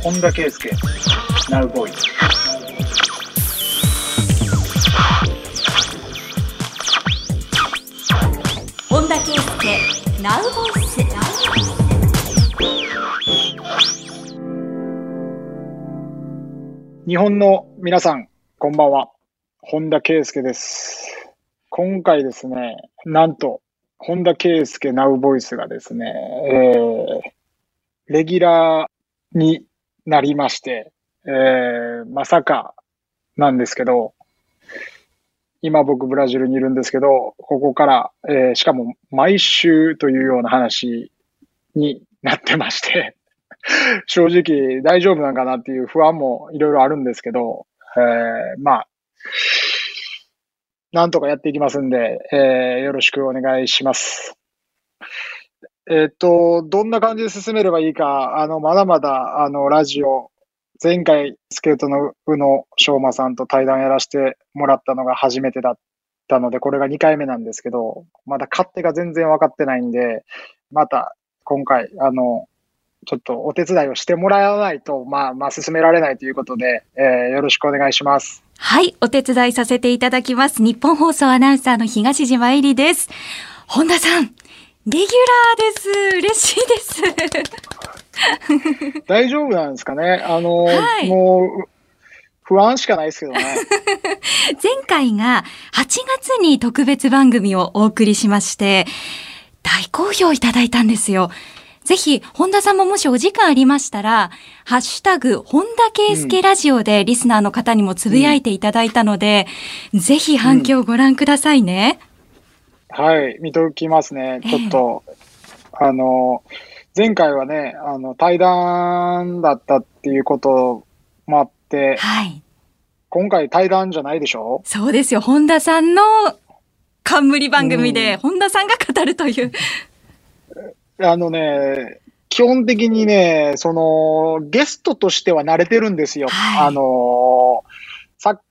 本田圭佑。Now Boy 本田圭佑。ナウボイス日本の皆さんこんばんは。本田圭佑です。今回ですねなんと本田圭佑 Now Voice がですね、えー、レギュラーになりまして、えー、まさかなんですけど、今僕ブラジルにいるんですけど、ここから、えーしかも毎週というような話になってまして、正直大丈夫なんかなっていう不安もいろいろあるんですけど、えーまあ、なんとかやっていきますんで、えーよろしくお願いします。えっと、どんな感じで進めればいいか、あの、まだまだ、あの、ラジオ、前回、スケートの宇野昌磨さんと対談やらせてもらったのが初めてだったので、これが2回目なんですけど、まだ勝手が全然分かってないんで、また、今回、あの、ちょっとお手伝いをしてもらわないと、まあ、まあ、進められないということで、えーよろしくお願いします。はい、お手伝いさせていただきます。日本放送アナウンサーの東島えりです。本田さん、レギュラーです。嬉しいです。大丈夫なんですかね？あの、はいもう、不安しかないですけどね。前回が8月に特別番組をお送りしまして、大好評いただいたんですよ。ぜひ、本田さんももしお時間ありましたら、ハッシュタグ、本田圭佑ラジオでリスナーの方にもつぶやいていただいたので、ぜひ反響をご覧くださいね。はい、見ときますね。ちょっと、あの、前回はね、あの、対談だったっていうこともあって、はい。今回対談じゃないでしょ？そうですよ。本田さんの冠番組で、うん本田さんが語るという。あのね、基本的にね、その、ゲストとしては慣れてるんですよ。はいあの、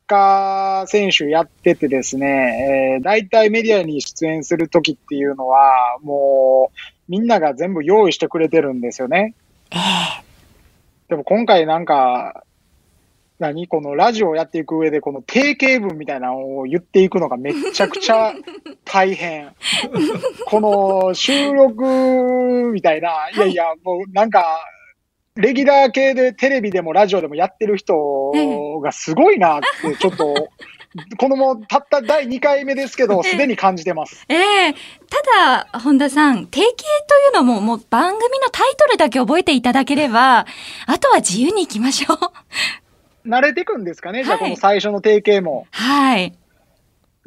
カー選手やっててですね、えー、大体メディアに出演するときっていうのは、もう、みんなが全部用意してくれてるんですよね。ええでも今回なんか、何？このラジオをやっていく上で、この定型文みたいなのを言っていくのがめちゃくちゃ大変。この収録みたいな、いやいや、もうなんか、レギュラー系でテレビでもラジオでもやってる人がすごいなって、ちょっと、このもうたった第2回目ですけど、すでに感じてます。ええただ、本田さん、定型というのも、もう番組のタイトルだけ覚えていただければ、あとは自由に行きましょう。慣れてくんですかね？じゃあはいこの最初の定型も。はい。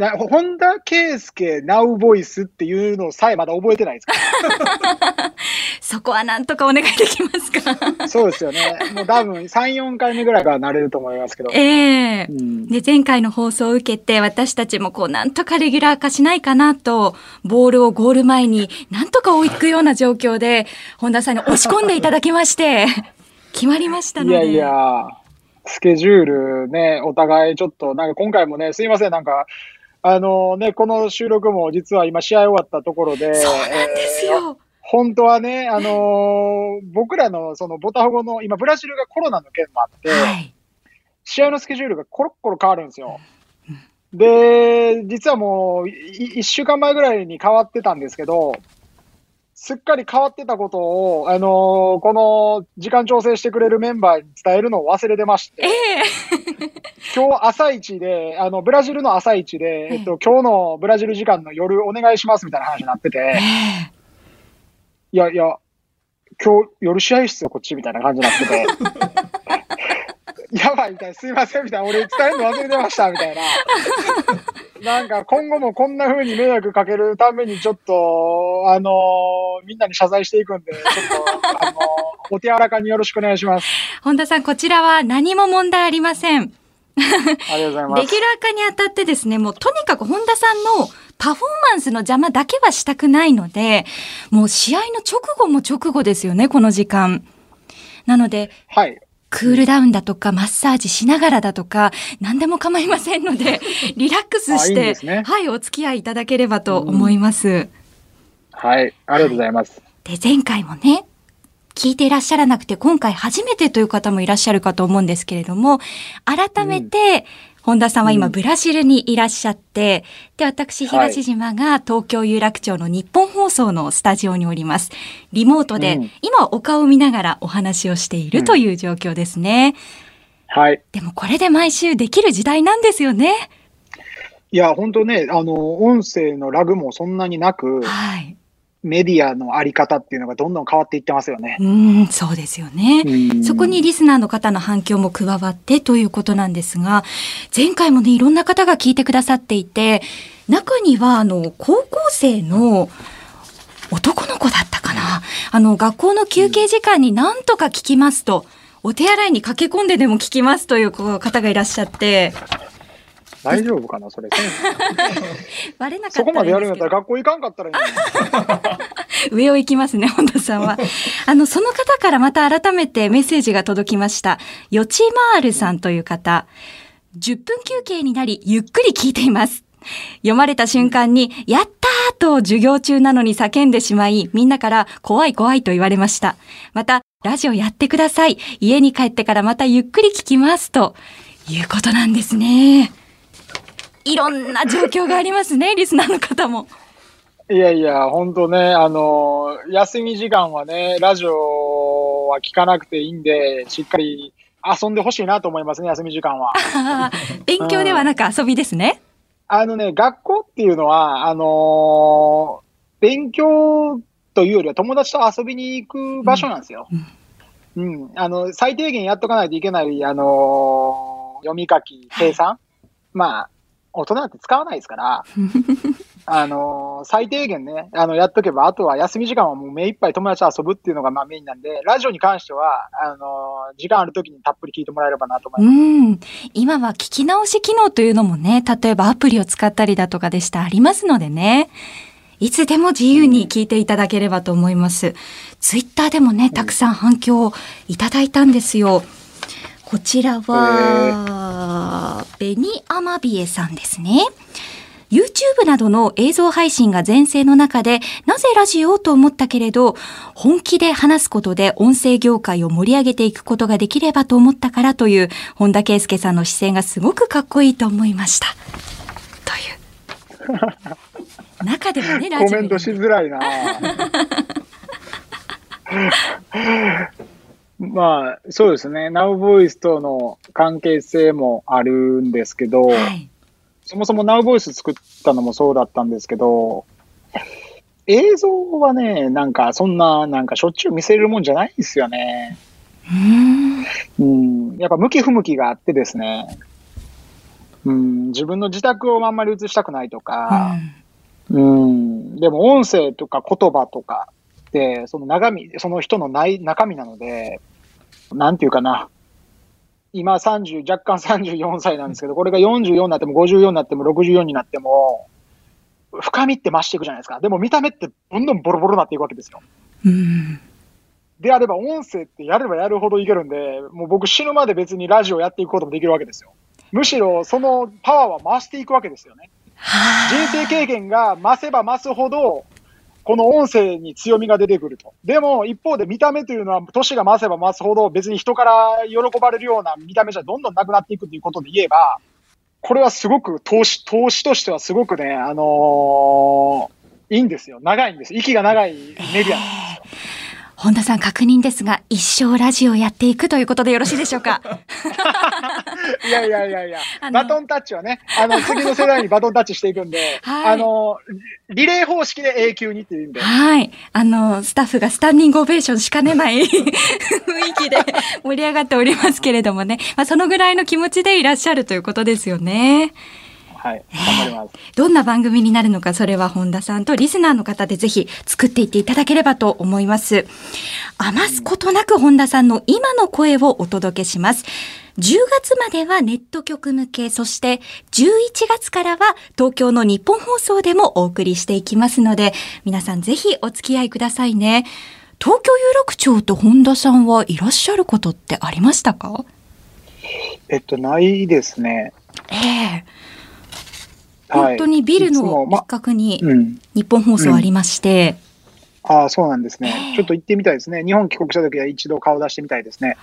な本田圭佑 Now Voice っていうのさえまだ覚えてないですか？そこはなんとかお願いできますか？そうですよね。もう多分3、4回目ぐらいから慣れると思いますけど。ええうんで、前回の放送を受けて、私たちもこう、なんとかレギュラー化しないかなと、ボールをゴール前になんとか追いつくような状況で、本田さんに押し込んでいただきまして、決まりましたので。いやいや、スケジュールね、お互いちょっと、なんか今回もね、すいません、なんか、あのね、この収録も実は今試合終わったところで、そうなんですえーよ。本当はね、あのー僕らのそのボタフゴの、今ブラジルがコロナの件もあって、はい。試合のスケジュールがコロッコロ変わるんですよ。で、実はもう、い一週間前ぐらいに変わってたんですけど、すっかり変わってたことを、あのーこの時間調整してくれるメンバーに伝えるのを忘れてまして、ええ今日朝一で、あの、ブラジルの朝一で、えっと、今日のブラジル時間の夜お願いしますみたいな話になってえて、えいやいや、今日夜試合室よ、こっちみたいな感じになってて、やばいみたいな、すいませんみたいな、俺伝えるの忘れてましたみたいな。なんか今後もこんな風に迷惑かけるためにちょっと、あのーみんなに謝罪していくんで、ちょっと、あのーお手柔らかによろしくお願いします。本田さん、こちらは何も問題ありません。ありがとうございレます。ギュラー化にあたってですね、もうとにかく本田さんのパフォーマンスの邪魔だけはしたくないので、もう試合の直後も直後ですよね、この時間。なので、はい。クールダウンだとか、マッサージしながらだとか、何でも構いませんので、リラックスしあいいねはい、お付き合いいただければと思います。はい。ありがとうございます。で、前回もね、聞いていらっしゃらなくて、今回初めてという方もいらっしゃるかと思うんですけれども、改めて、本田さんは今ブラジルにいらっしゃって、で、私、東島が東京有楽町の日本放送のスタジオにおります。リモートで、うん今お顔を見ながらお話をしているという状況ですね。はい。でもこれで毎週できる時代なんですよね。いや、本当ね、あの、音声のラグもそんなになく、はい。メディアのあり方っていうのがどんどん変わっていってますよね。うん、そうですよね。うんそこにリスナーの方の反響も加わってということなんですが、前回もね、いろんな方が聞いてくださっていて、中には、あの、高校生の男の子だったかな。あの、学校の休憩時間に何とか聞きますと、お手洗いに駆け込んででも聞きますという方がいらっしゃって、大丈夫かな、それ。バレなかったそこまでやるんだったら学校行かんかったらいい。上を行きますね、本田さんは。あの、その方からまた改めてメッセージが届きました。よちまーるさんという方。10分休憩になり、ゆっくり聞いています。読まれた瞬間に、やったーと授業中なのに叫んでしまい、みんなから怖い怖いと言われました。また、ラジオやってください。家に帰ってからまたゆっくり聞きます。ということなんですね。いろんな状況がありますね、リスナーの方も。いやいや、本当ね、あの、休み時間はね、ラジオは聞かなくていいんで、しっかり遊んでほしいなと思いますね、休み時間は。勉強ではなく遊びですね。あのね、学校っていうのは、あの勉強というよりは友達と遊びに行く場所なんですよ。うん。あの、最低限やっとかないといけない、あの読み書き、計算。まあ、大人って使わないですから、あの最低限ね、あの、やっとけば、あとは休み時間はもう目いっぱい友達と遊ぶっていうのがまあメインなんで、ラジオに関しては、あの時間ある時にたっぷり聞いてもらえればなと思います。うん。今は聞き直し機能というのもね、例えばアプリを使ったりだとかでしたありますのでね。いつでも自由に聞いていただければと思います。ツイッターでもね、たくさん反響をいただいたんですよ。こちらは、ベニアマビエさんですね。YouTube などの映像配信が全盛の中で、なぜラジオと思ったけれど、本気で話すことで音声業界を盛り上げていくことができればと思ったからという、本田圭佑さんの姿勢がすごくかっこいいと思いました。という。中でもね、ラジオにコメントしづらいなまあ、そうですね。ナウボイスとの関係性もあるんですけど、はい。そもそもナウボイス作ったのもそうだったんですけど、映像はね、なんかそんな、なんかしょっちゅう見せれるもんじゃないんですよね。うーん。うん。やっぱ向き不向きがあってですね、うん、自分の自宅をあんまり映したくないとか、うん、でも音声とか言葉とかって、その中身、その人のない中身なので、なんていうかな。今30、若干34歳なんですけど、これが44になっても54になっても64になっても、深みって増していくじゃないですか。でも見た目ってどんどんボロボロになっていくわけですよ。うん。であれば音声ってやればやるほどいけるんで、もう僕死ぬまで別にラジオやっていくこともできるわけですよ。むしろそのパワーは増していくわけですよね。は人生経験が増せば増すほど、この音声に強みが出てくると。でも、一方で見た目というのは、年が増せば増すほど、別に人から喜ばれるような見た目じゃどんどんなくなっていくということで言えば、これはすごく投資、投資としてはすごくね、あのーいいんですよ。長いんです。息が長いメディアなんですよ。本田さん確認ですが、一生ラジオやっていくということでよろしいでしょうか？いやいやいやいや バトンタッチはね、あの、次の世代にバトンタッチしていくんで、はいあの、リレー方式で永久にっていう意味で。はい。あの、スタッフがスタンディングオベーションしかねない 雰囲気で盛り上がっておりますけれどもね。まあ、そのぐらいの気持ちでいらっしゃるということですよね。はい、頑張ります。どんな番組になるのか、それは本田さんとリスナーの方でぜひ作っていっていただければと思います。余すことなく本田さんの今の声をお届けします。10月まではネット局向け、そして11月からは東京の日本放送でもお送りしていきますので、皆さんぜひお付き合いくださいね。東京有楽町と本田さんはいらっしゃることってありましたか？えっと、ないですね。ええはい本当にビルの一角にうん。日本放送ありまして、ああ、そうなんですね。ちょっと行ってみたいですね。日本帰国した時は一度顔出してみたいですね。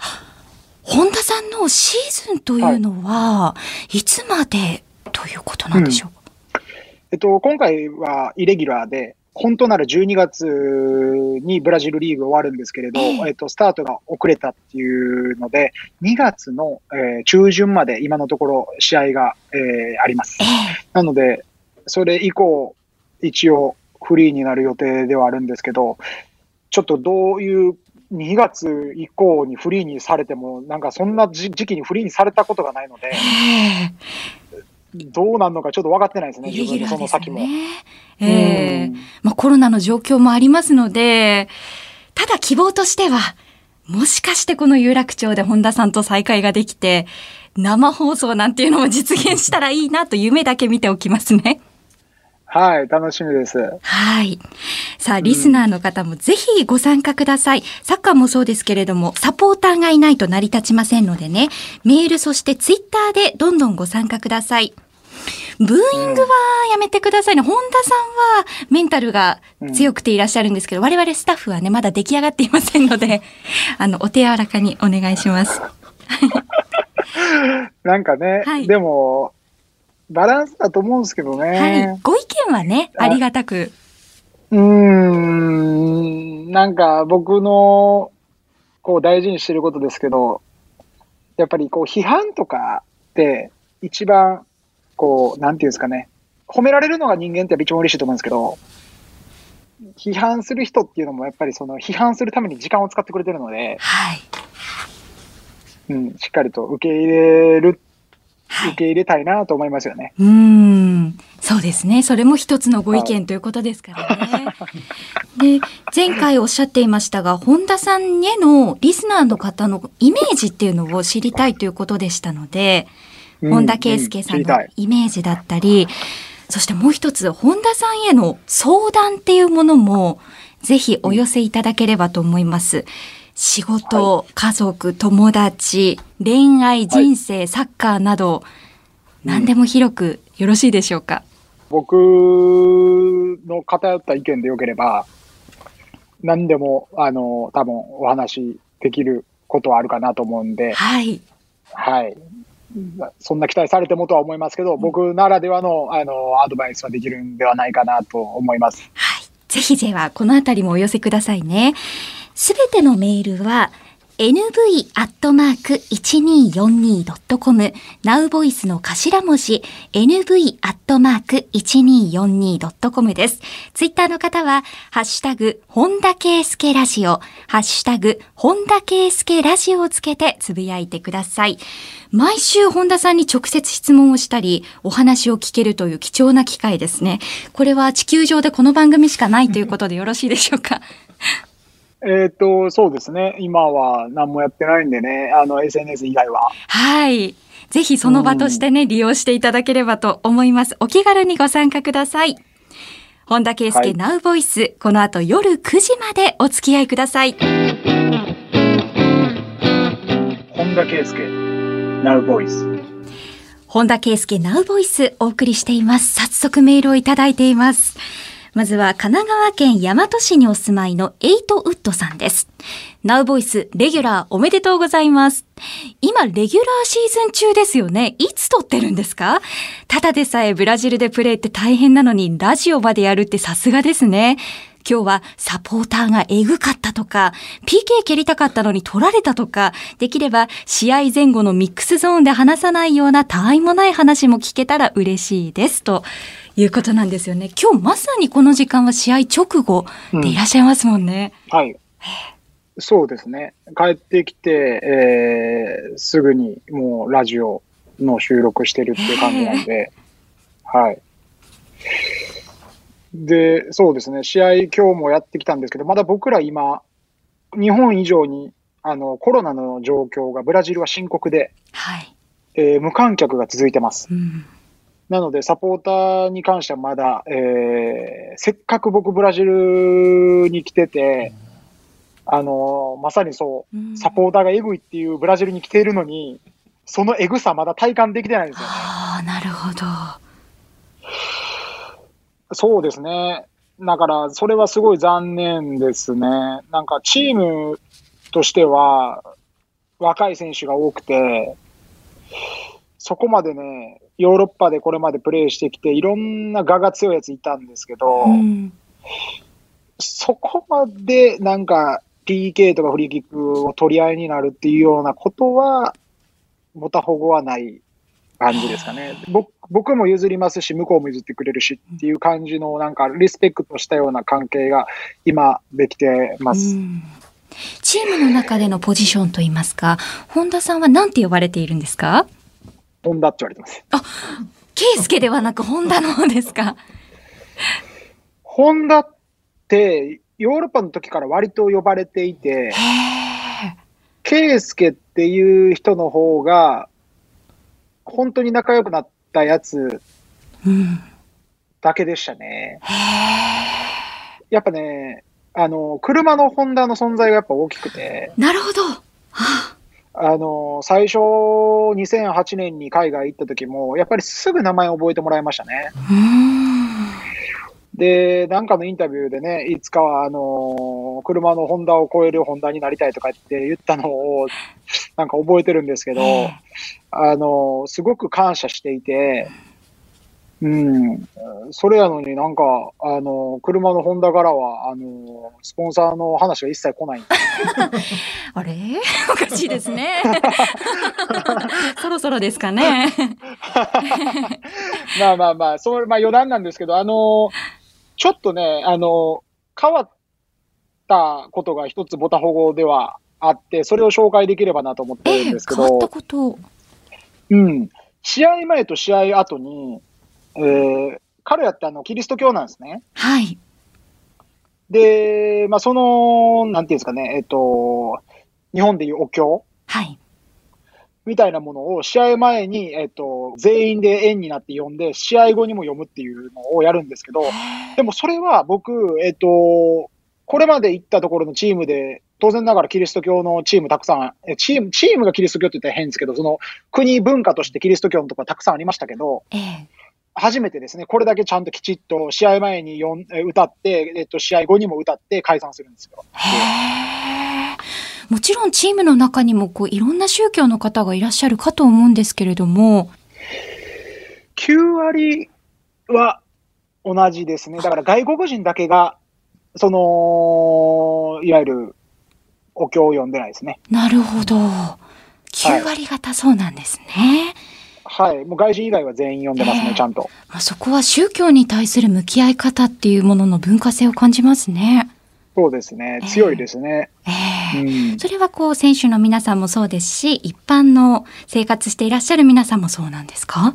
本田さんのシーズンというのは、いつまでということなんでしょうか、えっと、今回はイレギュラーで、本当なら12月にブラジルリーグ終わるんですけれど、ええ。えっと、スタートが遅れたっていうので、2月の、えー中旬まで今のところ試合が、えーあります。え。え。なので、それ以降、一応フリーになる予定ではあるんですけど、ちょっとどういう、2月以降にフリーにされても、なんかそんな時時期にフリーにされたことがないので、えどうなんのかちょっと分かってないですね、自分でギュラーですよその先も。ね。ええうんまあコロナの状況もありますので、ただ希望としては、もしかしてこの有楽町で本田さんと再会ができて、生放送なんていうのも実現したらいいなと夢だけ見ておきますね。はい、楽しみです。はい。さあ、リスナーの方もぜひご参加ください。サッカーもそうですけれども、サポーターがいないと成り立ちませんのでね、メールそしてツイッターでどんどんご参加ください。ブーイングはやめてくださいね。本田さんはメンタルが強くていらっしゃるんですけど、我々スタッフはね、まだ出来上がっていませんので、あの、お手柔らかにお願いします。なんかね、はいでも、バランスだと思うんですけどね。はい。ご意見はね、ありがたく。うーん、なんか僕のこう大事にしてることですけど、やっぱりこう批判とかって一番こう、なんていうんですかね、褒められるのが人間って一番嬉しいと思うんですけど、批判する人っていうのもやっぱりその批判するために時間を使ってくれてるので、はい。うん、しっかりと受け入れる、はい受け入れたいなと思いますよね。うーん、そうですね。それも一つのご意見ということですからね。で、前回おっしゃっていましたが、本田さんへのリスナーの方のイメージっていうのを知りたいということでしたので、うん本田圭佑さんのイメージだったり、そしてもう一つ、本田さんへの相談っていうものも、ぜひお寄せいただければと思います。仕事、家族、友達、恋愛、人生、サッカーなど、何でも広くよろしいでしょうか？僕の偏った意見でよければ、何でも、あの、多分お話しできることはあるかなと思うんで、はい。はい。そんな期待されてもとは思いますけど、僕ならではの、あの、アドバイスはできるんではないかなと思います。はい。ぜひでは、このあたりもお寄せくださいね。すべてのメールは、nv.1242.com、nowvoice の頭文字、nv.1242.com です。ツイッターの方は、ハッシュタグ、本田圭介ラジオ、ハッシュタグ、本田圭介ラジオをつけてつぶやいてください。毎週本田さんに直接質問をしたり、お話を聞けるという貴重な機会ですね。これは地球上でこの番組しかないということでよろしいでしょうか？えっ、と、そうですね。今は何もやってないんでね、あの、SNS 以外は。はい。ぜひその場としてね、利用していただければと思います。お気軽にご参加ください。本田圭佑、はいナウボイス、この後夜9時までお付き合いください。本田圭佑、Now Voice。本田圭佑ナウボイスお送りしています。早速メールをいただいています。まずは神奈川県大和市にお住まいのエイトウッドさんです。ナウボイスレギュラーおめでとうございます。今レギュラーシーズン中ですよね。いつ撮ってるんですか？ただでさえブラジルでプレーって大変なのにラジオまでやるってさすがですね。今日はサポーターがエグかったとか、PK 蹴りたかったのに取られたとか、できれば試合前後のミックスゾーンで話さないようなたわいもない話も聞けたら嬉しいです。ということなんですよね。今日まさにこの時間は試合直後でいらっしゃいますもんね。はい。そうですね。帰ってきて、えーすぐにもうラジオの収録してるっていう感じなんで、はい。で、そうですね。試合今日もやってきたんですけど、まだ僕ら今、日本以上にあのコロナの状況がブラジルは深刻で、はい。えー無観客が続いてます。うん。なので、サポーターに関してはまだ、えーせっかく僕ブラジルに来てて、あのーまさにそう、うんサポーターがエグいっていうブラジルに来ているのに、そのエグさまだ体感できてないんですよね。ああ、なるほど。そうですね。だから、それはすごい残念ですね。なんか、チームとしては、若い選手が多くて、そこまでね、ヨーロッパでこれまでプレーしてきて、いろんな我が強いやついたんですけど、うんそこまでなんか PK とかフリーキックを取り合いになるっていうようなことは、ボタホゴはない感じですかね。僕も譲りますし、向こうも譲ってくれるしっていう感じの、なんかリスペクトしたような関係が今できてます。チームの中でのポジションといいますか、本田さんは何て呼ばれているんですか？飛んだって言われてます。ケイスケではなく本田の方ですか？ホンダって、ヨーロッパの時から割と呼ばれていて、へえ。ケイスケっていう人の方が、本当に仲良くなったやつうん。だけでしたね。へやっぱね、あの、車のホンダの存在がやっぱ大きくて、え。なるほど。はああの、最初、2008年に海外行った時も、やっぱりすぐ名前覚えてもらいましたね。で、なんかのインタビューでね、いつかは、あの、車のホンダを超えるホンダになりたいとかって言ったのを、なんか覚えてるんですけど、あの、すごく感謝していて、うん、それやのになんか、あの、車のホンダからは、あの、スポンサーの話は一切来ない。あれ？おかしいですね。そろそろですかね。まあまあまあ、それ、まあ余談なんですけど、あの、ちょっとね、あの、変わったことが一つボタ保護ではあって、それを紹介できればなと思ってええるんですけ変わったど、こと。うん。試合前と試合後に、えー、彼らってあの、キリスト教なんですね。はい。で、まあその、なんていうんですかね、えっと、日本でいうお経はい。みたいなものを試合前に、えっと、全員で円になって読んで、試合後にも読むっていうのをやるんですけど、でもそれは僕、えっと、これまで行ったところのチームで、当然ながらキリスト教のチームたくさん、えチーム、チームがキリスト教って言ったら変ですけど、その国文化としてキリスト教のところたくさんありましたけど、ええ。初めてですね、これだけちゃんときちっと試合前に読んえ歌って、えっと、試合後にも歌って解散するんですよ。もちろんチームの中にもこういろんな宗教の方がいらっしゃるかと思うんですけれども、9割は同じですね。だから外国人だけが、その、いわゆるお経を読んでないですね。なるほど。9割方そうなんですね。はい。もう外人以外は全員読んでますね、ええちゃんと。まあ、そこは宗教に対する向き合い方っていうものの文化性を感じますね。そうですね。強いですね。ええうん。それはこう選手の皆さんもそうですし、一般の生活していらっしゃる皆さんもそうなんですか？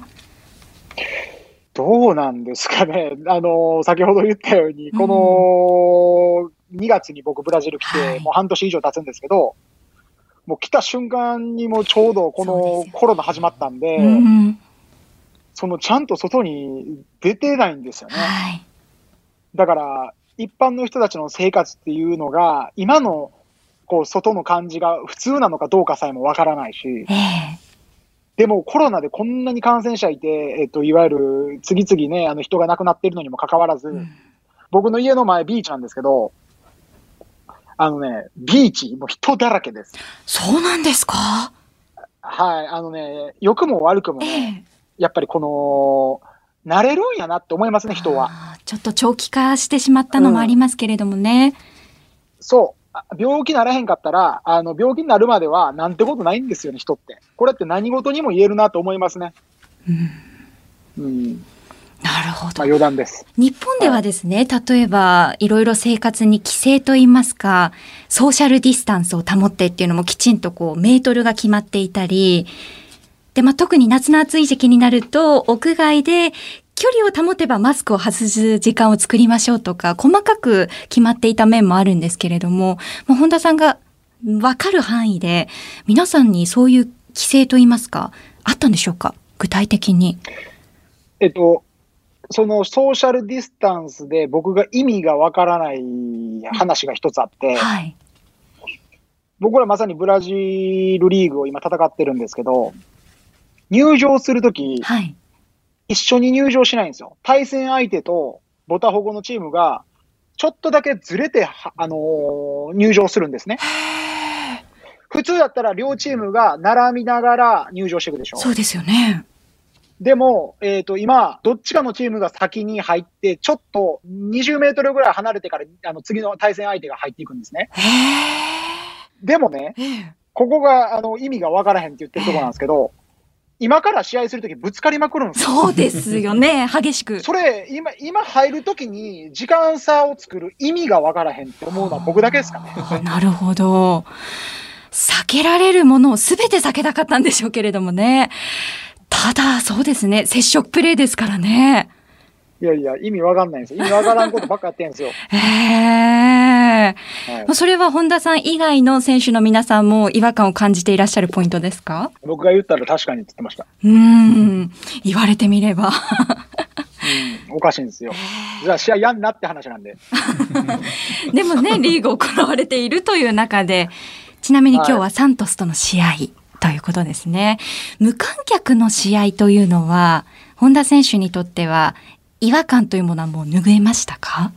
どうなんですかね。あの、先ほど言ったように、この2月に僕ブラジル来て、はいもう半年以上経つんですけど、もう来た瞬間にもうちょうどこのコロナ始まったんで、うん。そのちゃんと外に出てないんですよね。はい。だから、一般の人たちの生活っていうのが、今のこう外の感じが普通なのかどうかさえもわからないし、ええでもコロナでこんなに感染者いて、えっと、いわゆる次々ね、あの人が亡くなっているのにもかかわらず、うん僕の家の前ビーチなんですけど、あのね、ビーチ、もう人だらけです。そうなんですか？はい、あのね、良くも悪くもえね、えやっぱりこの、慣れるんやなって思いますね、人は。ちょっと長期化してしまったのもありますけれどもね。そう。あ病気ならへんかったら、あの、病気になるまでは、なんてことないんですよね、人って。これって何事にも言えるなと思いますね。うんうん。なるほどまあ、。余談です。日本ではですね、例えばいろいろ生活に規制といいますか、ソーシャルディスタンスを保ってっていうのもきちんとこうメートルが決まっていたり、で、まあ、特に夏の暑い時期になると、屋外で距離を保てばマスクを外す時間を作りましょうとか、細かく決まっていた面もあるんですけれども、まあ、本田さんがわかる範囲で、皆さんにそういう規制といいますか、あったんでしょうか？具体的に。えっと、そのソーシャルディスタンスで僕が意味がわからない話が一つあって、はい。僕らまさにブラジルリーグを今戦ってるんですけど、入場するとき、はい。一緒に入場しないんですよ。対戦相手とボタホゴのチームがちょっとだけずれて、はあのー入場するんですね。普通だったら両チームが並びながら入場していくでしょ。そうですよね。でも、えっ、と、今、どっちかのチームが先に入って、ちょっと20メートルぐらい離れてから、あの、次の対戦相手が入っていくんですね。へでもね、ここが、あの、意味がわからへんって言ってるところなんですけど、今から試合するときぶつかりまくるんですよ。そうですよね。激しく。それ、今、今入るときに時間差を作る意味がわからへんって思うのは僕だけですかね。あ なるほど。避けられるものを全て避けたかったんでしょうけれどもね。ただ、そうですね。接触プレーですからね。いやいや、意味わかんないんですよ。意味わからんことばっかやってるんですよ。へえ。はい、それは本田さん以外の選手の皆さんも違和感を感じていらっしゃるポイントですか？僕が言ったら確かにって言ってました。うーん。言われてみれば。うん、おかしいんですよ。じゃあ試合やんなって話なんで。でもね、リーグ行われているという中で、ちなみに今日はサントスとの試合ということですね。無観客の試合というのは、本田選手にとっては違和感というものはもう拭えましたか？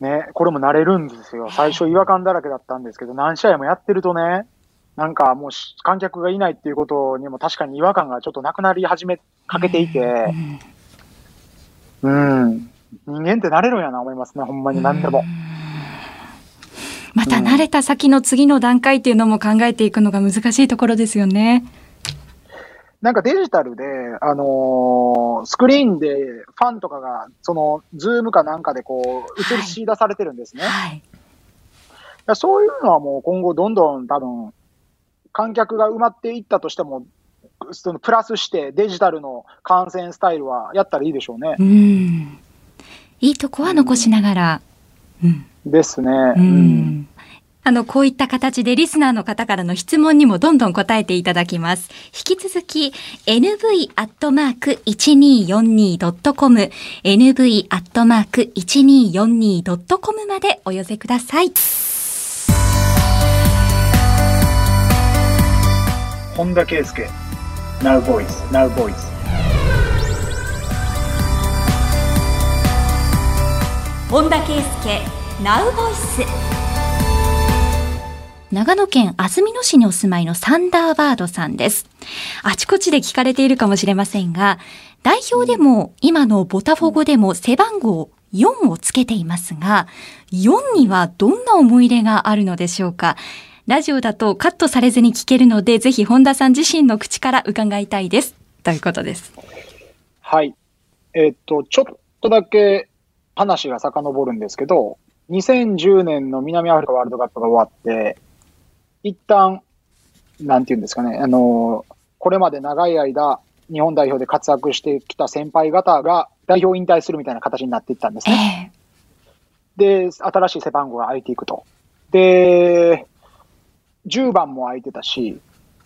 ね、これも慣れるんですよ。最初違和感だらけだったんですけど、何試合もやってるとね、なんかもうし観客がいないっていうことにも確かに違和感がちょっとなくなり始めかけていて、うん。人間って慣れるんやな思いますね、ほんまに何でも。また慣れた先の次の段階っていうのも考えていくのが難しいところですよね。なんかデジタルで、あのースクリーンでファンとかが、その、ズームかなんかでこう、映し出されてるんですね。はい。そういうのはもう今後どんどん多分、観客が埋まっていったとしても、そのプラスしてデジタルの観戦スタイルはやったらいいでしょうねう。ん。いいとこは残しながら。うん。ですね。ううんん。あの、こういった形でリスナーの方からの質問にもどんどん答えていただきます。引き続き、nv.1242.com、nv.1242.com までお寄せください。本田圭佑、Now Boys, Now Boys。本田圭佑、ナウボイス。長野県安曇野市にお住まいのサンダーバードさんです。あちこちで聞かれているかもしれませんが、代表でも今のボタフォ語でも背番号4をつけていますが、4にはどんな思い入れがあるのでしょうか？ラジオだとカットされずに聞けるので、ぜひ本田さん自身の口から伺いたいです。ということです。はい。えっと、ちょっとだけ話が遡るんですけど、2010年の南アフリカワールドカップが終わって、一旦、なんていうんですかね、あの、これまで長い間、日本代表で活躍してきた先輩方が代表引退するみたいな形になっていったんですえね。えで、新しい背番号が空いていくと。で、10番も空いてたし、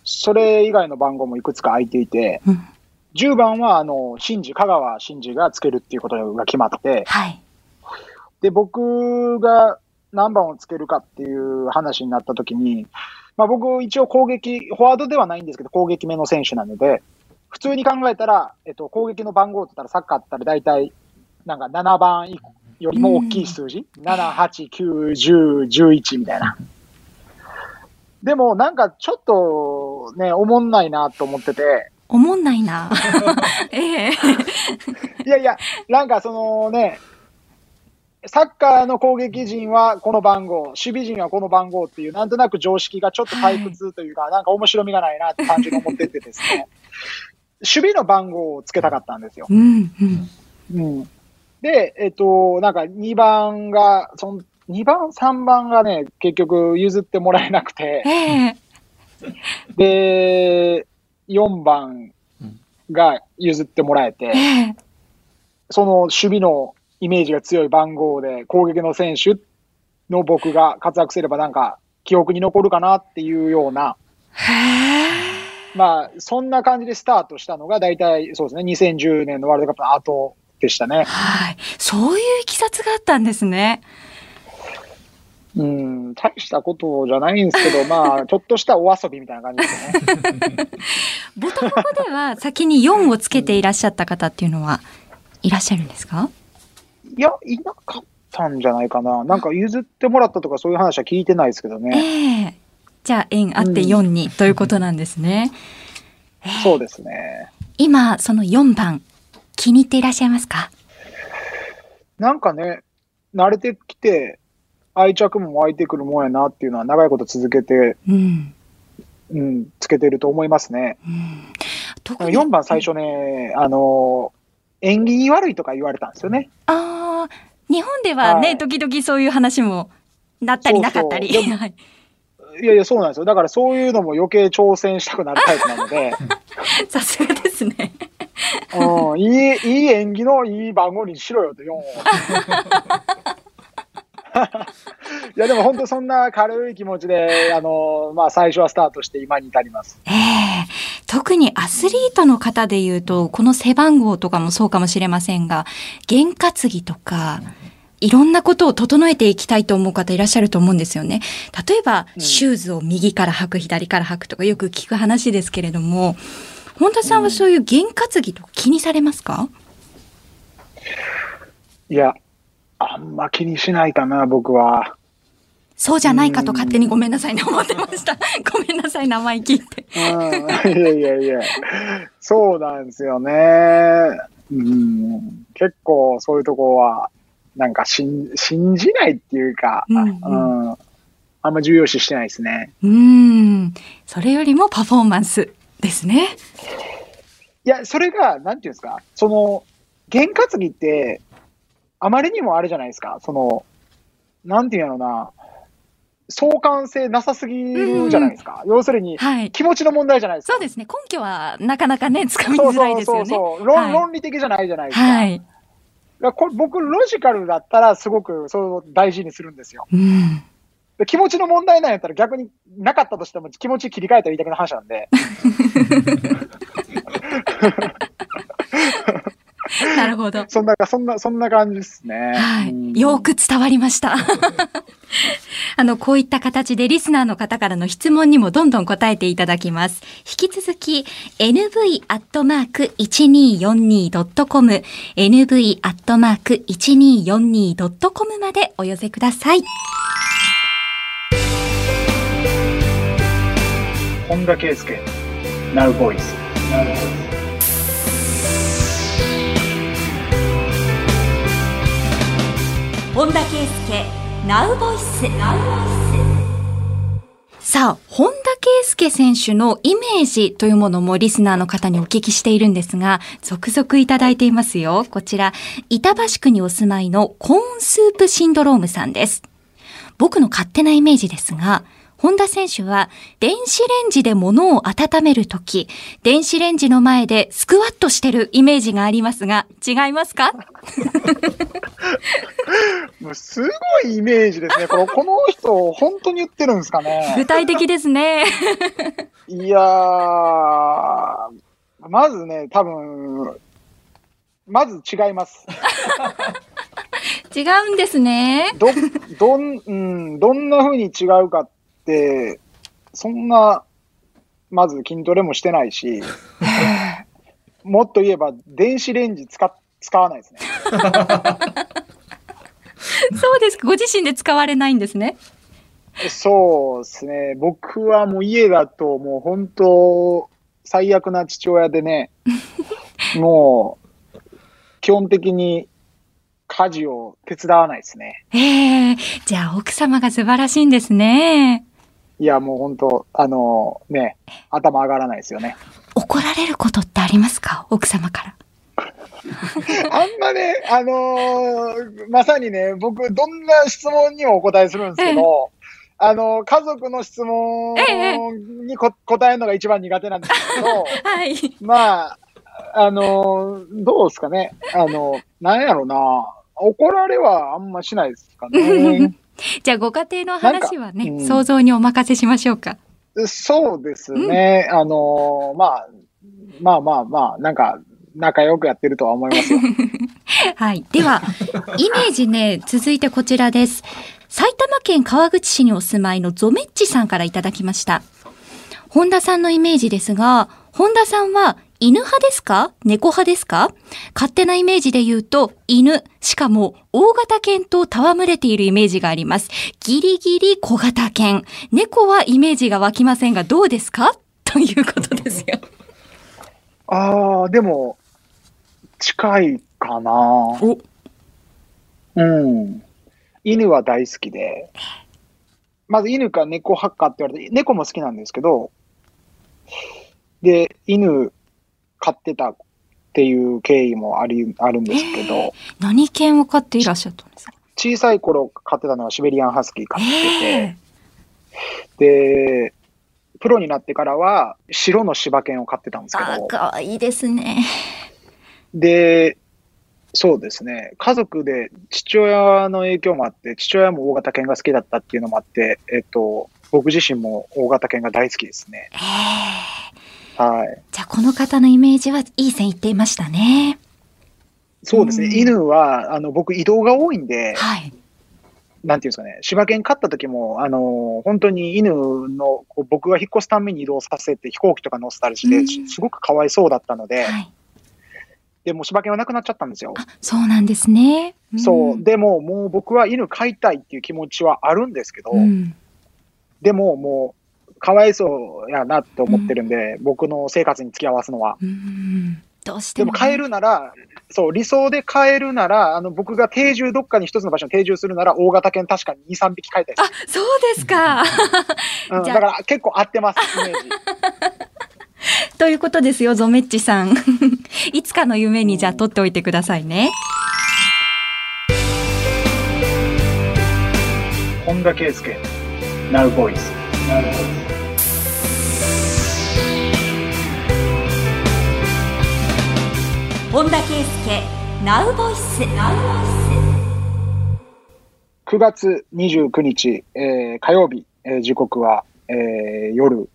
それ以外の番号もいくつか空いていて、うん10番は、あの、新次、香川真司がつけるっていうことが決まって、はい。で、僕が何番をつけるかっていう話になった時に、まあ僕一応攻撃、フォワードではないんですけど、攻撃目の選手なので、普通に考えたら、えっと、攻撃の番号って言ったらサッカーって言ったら大体、なんか7番よりも大きい数字、7、8、9、10、11みたいな。でもなんかちょっとね、おもんないなと思ってて、おもんないな。ええいやいや、なんかそのね、サッカーの攻撃陣はこの番号、守備陣はこの番号っていう、なんとなく常識がちょっと退屈というか、なんか面白みがないなって感じに思っててですね、守備の番号をつけたかったんですよ。うん、うん。うん、で、えっと、なんか2番が、その2番、3番がね、結局譲ってもらえなくて、ええで、4番が譲ってもらえて、ええその守備のイメージが強い番号で攻撃の選手の僕が活躍すればなんか記憶に残るかなっていうような、まあそんな感じでスタートしたのが大体そうですね、2010年のワールドカップの後でしたね。はい。そういういきさつがあったんですね。うん、大したことじゃないんですけど、まあちょっとしたお遊びみたいな感じですね。ボタフォ語では先に4をつけていらっしゃった方っていうのはいらっしゃるんですか？いや、いなかったんじゃないかな。なんか譲ってもらったとかそういう話は聞いてないですけどえね。えじゃあ、縁あって4に、ということなんですね。え えそうですね。今、その4番、気に入っていらっしゃいますか？なんかね、慣れてきて、愛着も湧いてくるもんやなっていうのは長いこと続けて、うん。うん、つけてると思いますね。うん、特に4番最初ね、あの、縁起悪いとか言われたんですよね。ああ、日本ではね、はい時々そういう話もなったりなかったり。そうそう いいやいや、そうなんですよ。だからそういうのも余計挑戦したくなるタイプなので、さすがですね。うん、いい、いい縁起のいい番号にしろよと、4を。いや、でも本当そんな軽い気持ちで、あの、まあ最初はスタートして今に至ります。ええ特にアスリートの方で言うと、この背番号とかもそうかもしれませんが、験担ぎとか、いろんなことを整えていきたいと思う方いらっしゃると思うんですよね。例えば、うんシューズを右から履く、左から履くとかよく聞く話ですけれども、本田さんはそういう験担ぎとか気にされますか、いや、あんま気にしないかな、僕は。そうじゃないかと勝手にごめんなさいね、思ってました。ごめんなさい、名前聞いて。うん、いやいやいや、そうなんですよね。うん、結構そういうとこは、なんか信信じないっていうか、うんうんあんま重要視してないですね。うーん。それよりもパフォーマンスですね。いや、それが、なんていうんですか、その、験担ぎって、あまりにもあれじゃないですか、その、なんていうのな、相関性なさすぎるじゃないですか。要するに、はい。気持ちの問題じゃないですか。そうですね。根拠はなかなかね、つかみそうづらいそうですよね。そうそう、論はい論理的じゃないじゃないですか。はい。これ僕、ロジカルだったらすごくそう大事にするんですよ。うん。で気持ちの問題なんやったら逆になかったとしても気持ち切り替えたらいいだけの話なんで。なるほど。そんな、そんな、そんな感じですね。はい。うんよく伝わりました。あの、こういった形でリスナーの方からの質問にもどんどん答えていただきます。引き続き、nv.1242.com、nv.1242.com までお寄せください。本田圭佑、ナウボイス。本田圭佑ナウボイスさあ、本田圭佑選手のイメージというものもリスナーの方にお聞きしているんですが、続々いただいていますよ。こちら、板橋区にお住まいのコーンスープシンドロームさんです。僕の勝手なイメージですが、本田選手は電子レンジで物を温めるとき、電子レンジの前でスクワットしてるイメージがありますが、違いますか？もうすごいイメージですね。このこの人、本当に言ってるんですかね具。体的ですね。いやー、まずね、多分、まず違います。違うんですね。ど、どん、うん、どんな風に違うかって、そんな、まず筋トレもしてないし、もっと言えば電子レンジ使っ使わないですね。そうですか。ご自身で使われないんですね。そうですね。僕はもう家だともう本当、最悪な父親でね、もう、基本的に家事を手伝わないですね。ええじゃあ奥様が素晴らしいんですね。いや、もう本当、あのね、頭上がらないですよね。怒られることってありますか？奥様から。あんまね、あのーまさにね、僕、どんな質問にもお答えするんですけど、あのー家族の質問ええにこ答えるのが一番苦手なんですけど、はい。まあ、あのーどうですかね。あの、なんやろな。怒られはあんましないですかね。じゃあご家庭の話はね、うん想像にお任せしましょうか。そうですね。あのーまあ、まあまあまあ、なんか、仲良くやってるとは思いますよ。はい。では、イメージね、続いてこちらです。埼玉県川口市にお住まいのゾメッチさんからいただきました。本田さんのイメージですが、本田さんは犬派ですか？猫派ですか？勝手なイメージで言うと、犬、しかも大型犬と戯れているイメージがあります。ギリギリ小型犬。猫はイメージが湧きませんが、どうですか？ということですよ。ああ、でも、近いかな。お、うん。犬は大好きで、まず犬か猫派かって言われて、猫も好きなんですけど、で、犬飼ってたっていう経緯もあり、あるんですけど、何犬を飼っていらっしゃったんですか？小さい頃飼ってたのはシベリアンハスキー飼ってえて、で、プロになってからは白の柴犬を飼ってたんですけあ、ど、かわいいですね。で、そうですね、家族で父親の影響もあって、父親も大型犬が好きだったっていうのもあって、えっと、僕自身も大型犬が大好きですね。ええはい。じゃあこの方のイメージはいい線いっていましたね。そうですね、うん犬は、あの、僕移動が多いんで、はい。なんていうんですかね、柴犬飼った時も、あの、本当に犬の、こう僕が引っ越すために移動させて飛行機とか乗せたりして、うんすごくかわいそうだったので、はい。でも柴犬はなくなっちゃったんですよ。あ、そうなんですね。んそう。でも、もう僕は犬飼いたいっていう気持ちはあるんですけど、うん。でももう、かわいそうやなと思ってるんで、僕の生活に付き合わすのは。うん。どうしてもね、でも飼えるなら、そう、理想で飼えるなら、あの、僕が定住、どっかに一つの場所に定住するなら、大型犬確かに2、3匹飼いたいであ、そうですか。す。うん、じゃあだから結構合ってます、イメージ。ということですよ、ゾメッチさん。いつかの夢にじゃあ取っておいてくださいね。本田圭佑、Now Boys。本田圭佑、ナウボイス。ナウボ9月29日、えー火曜日、えー時刻は、えー夜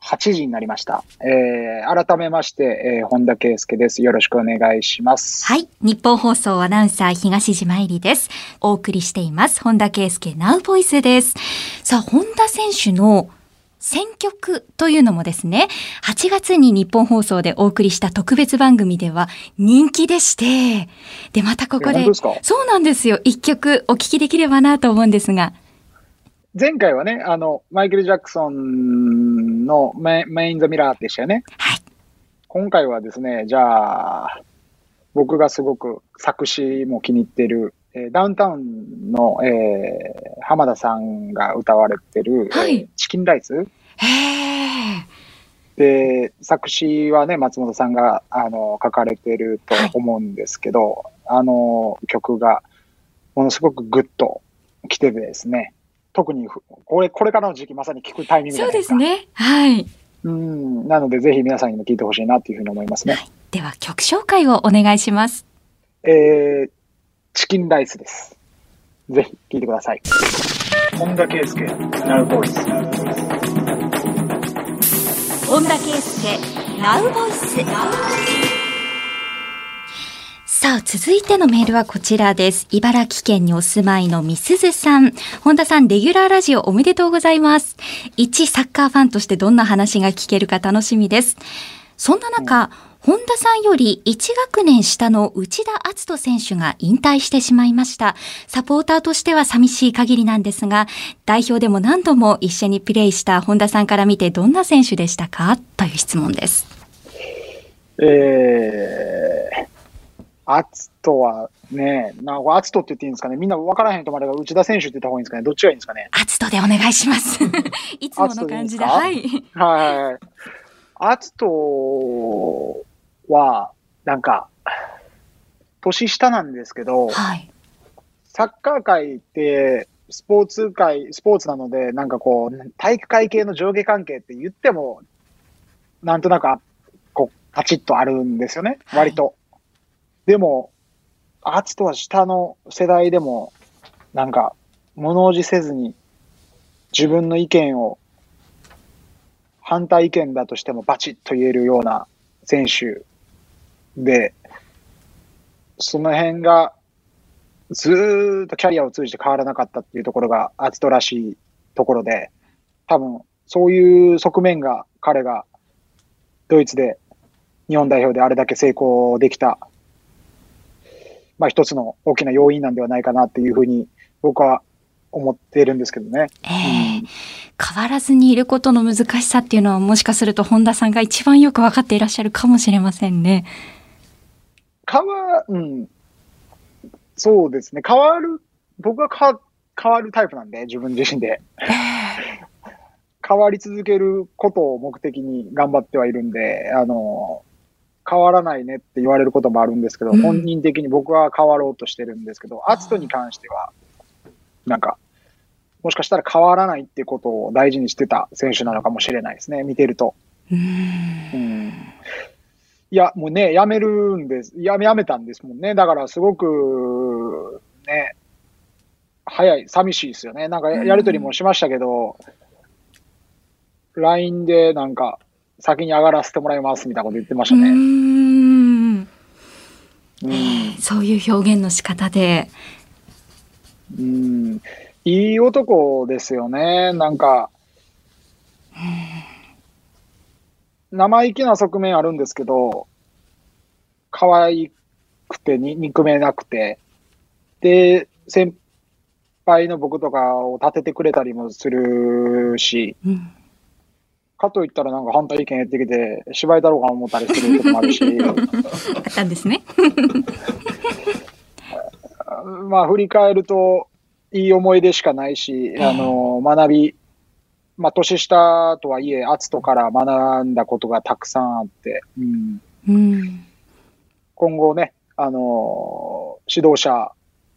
8時になりました。えー改めまして、えー本田圭佑です。よろしくお願いします。はい。日本放送アナウンサー東島えりです。お送りしています。本田圭佑ナウボイスです。さあ、本田選手の選曲というのもですね、8月に日本放送でお送りした特別番組では人気でして、で、またここでそうなんですよ。一曲お聞きできればなと思うんですが、前回はね、あの、マイケル・ジャクソンのメメイン・ザ・ミラーでしたよね。はい。今回はですね、じゃあ、僕がすごく作詞も気に入ってる、えーダウンタウンの、えー浜田さんが歌われてる、はいえーチキンライス。で、作詞はね、松本さんが、あの、書かれてると思うんですけど、あの、曲が、ものすごくグッと来ててですね、特にふ、これ、これからの時期まさに聴くタイミングそうですすね。はい。うん。なので、ぜひ皆さんにも聴いてほしいなっていうふうに思いますね。では曲紹介をお願いします。えー、チキンライスです。ぜひ聴いてください。本田圭佑、ナウボイス。本田圭佑ナウボイスさあ、続いてのメールはこちらです。茨城県にお住まいのみすずさん。本田さん、レギュラーラジオおめでとうございます。一サッカーファンとしてどんな話が聞けるか楽しみです。そんな中、本田さんより1学年下の内田篤人選手が引退してしまいました。サポーターとしては寂しい限りなんですが、代表でも何度も一緒にプレーした本田さんから見てどんな選手でしたか？という質問です。えー、アツトはね、なんかアツトって言っていいんですかね？みんな分からへんとまでが内田選手って言った方がいいんですかね？どっちがいいんですかね？篤人でお願いします。いつもの感じで。篤人はい。はいはいはい。アツトは、なんか、年下なんですけど、はい。サッカー界って、スポーツ界、スポーツなので、なんかこう、体育会系の上下関係って言っても、なんとなく、こう、パチッとあるんですよね、はい割と。でも、アツとは下の世代でも、なんか、物おじせずに、自分の意見を、反対意見だとしてもバチッと言えるような選手で、その辺が、ずーっとキャリアを通じて変わらなかったっていうところがアツトらしいところで、多分そういう側面が彼がドイツで日本代表であれだけ成功できた、まあ一つの大きな要因なんではないかなっていうふうに僕は思ってるんですけどね。ええ変わらずにいることの難しさっていうのはもしかすると本田さんが一番よく分かっていらっしゃるかもしれませんね。変わ、うん。そうですね。変わる、僕は変わ変わるタイプなんで、自分自身で。変わり続けることを目的に頑張ってはいるんで、あの、変わらないねって言われることもあるんですけど、うん本人的に僕は変わろうとしてるんですけど、アツトに関しては、なんか、もしかしたら変わらないってことを大事にしてた選手なのかもしれないですね、見てると。うーんうんいや、もうね、やめるんです。やめ、やめたんですもんね。だから、すごく、ね、早い、寂しいですよね。なんか、ややりとりもしましたけど、LINE でなんか、先に上がらせてもらいますみたいなこと言ってましたね。うーんうん。そういう表現の仕方で。うん。いい男ですよね。なんか、生意気な側面あるんですけど、可愛くてに憎めなくて、で、先輩の僕とかを立ててくれたりもするし、うん。かといったらなんか反対意見言ってきて、芝居だろうか思ったりすることもあるし、あったんですね。まあ振り返ると、いい思い出しかないし、あの、学び、まあ年下とはいえ、アツトから学んだことがたくさんあって、うん、うん今後ね、あの、指導者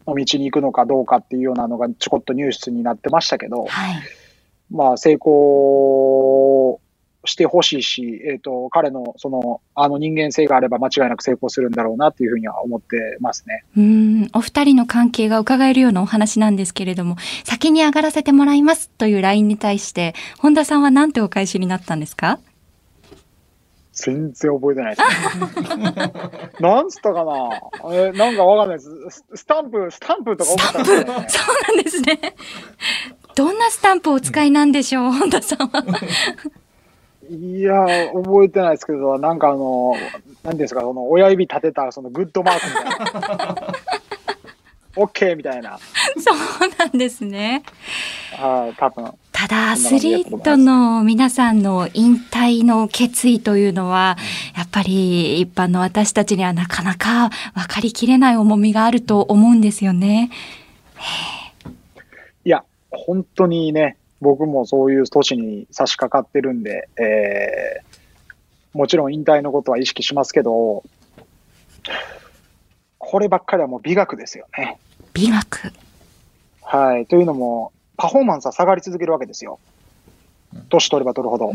の道に行くのかどうかっていうようなのがちょこっとニュースになってましたけど、はい。まあ成功してほしいし、えっ、と、彼のその、あの人間性があれば間違いなく成功するんだろうなっていうふうには思ってますね。うんお二人の関係が伺えるようなお話なんですけれども、先に上がらせてもらいますという LINE に対して、本田さんは何てお返しになったんですか？全然覚えてないです。なんつったかな？えなんかわかんないです。ススタンプ、スタンプとか送ったんですよね。そうなんですね。どんなスタンプをお使いなんでしょう、本田さんは。いやー、覚えてないですけど、なんかあの、なんですか、その親指立てたそのグッドマークみたいな。オッケーみたいな。そうなんですね。はい、多分。ただ、アスリートの皆さんの引退の決意というのは、やっぱり一般の私たちにはなかなか分かりきれない重みがあると思うんですよね。いや、本当にね、僕もそういう年に差し掛かってるんで、えー、もちろん引退のことは意識しますけど、こればっかりはもう美学ですよね。美学。はい。というのも、パフォーマンスは下がり続けるわけですよ。年取れば取るほど。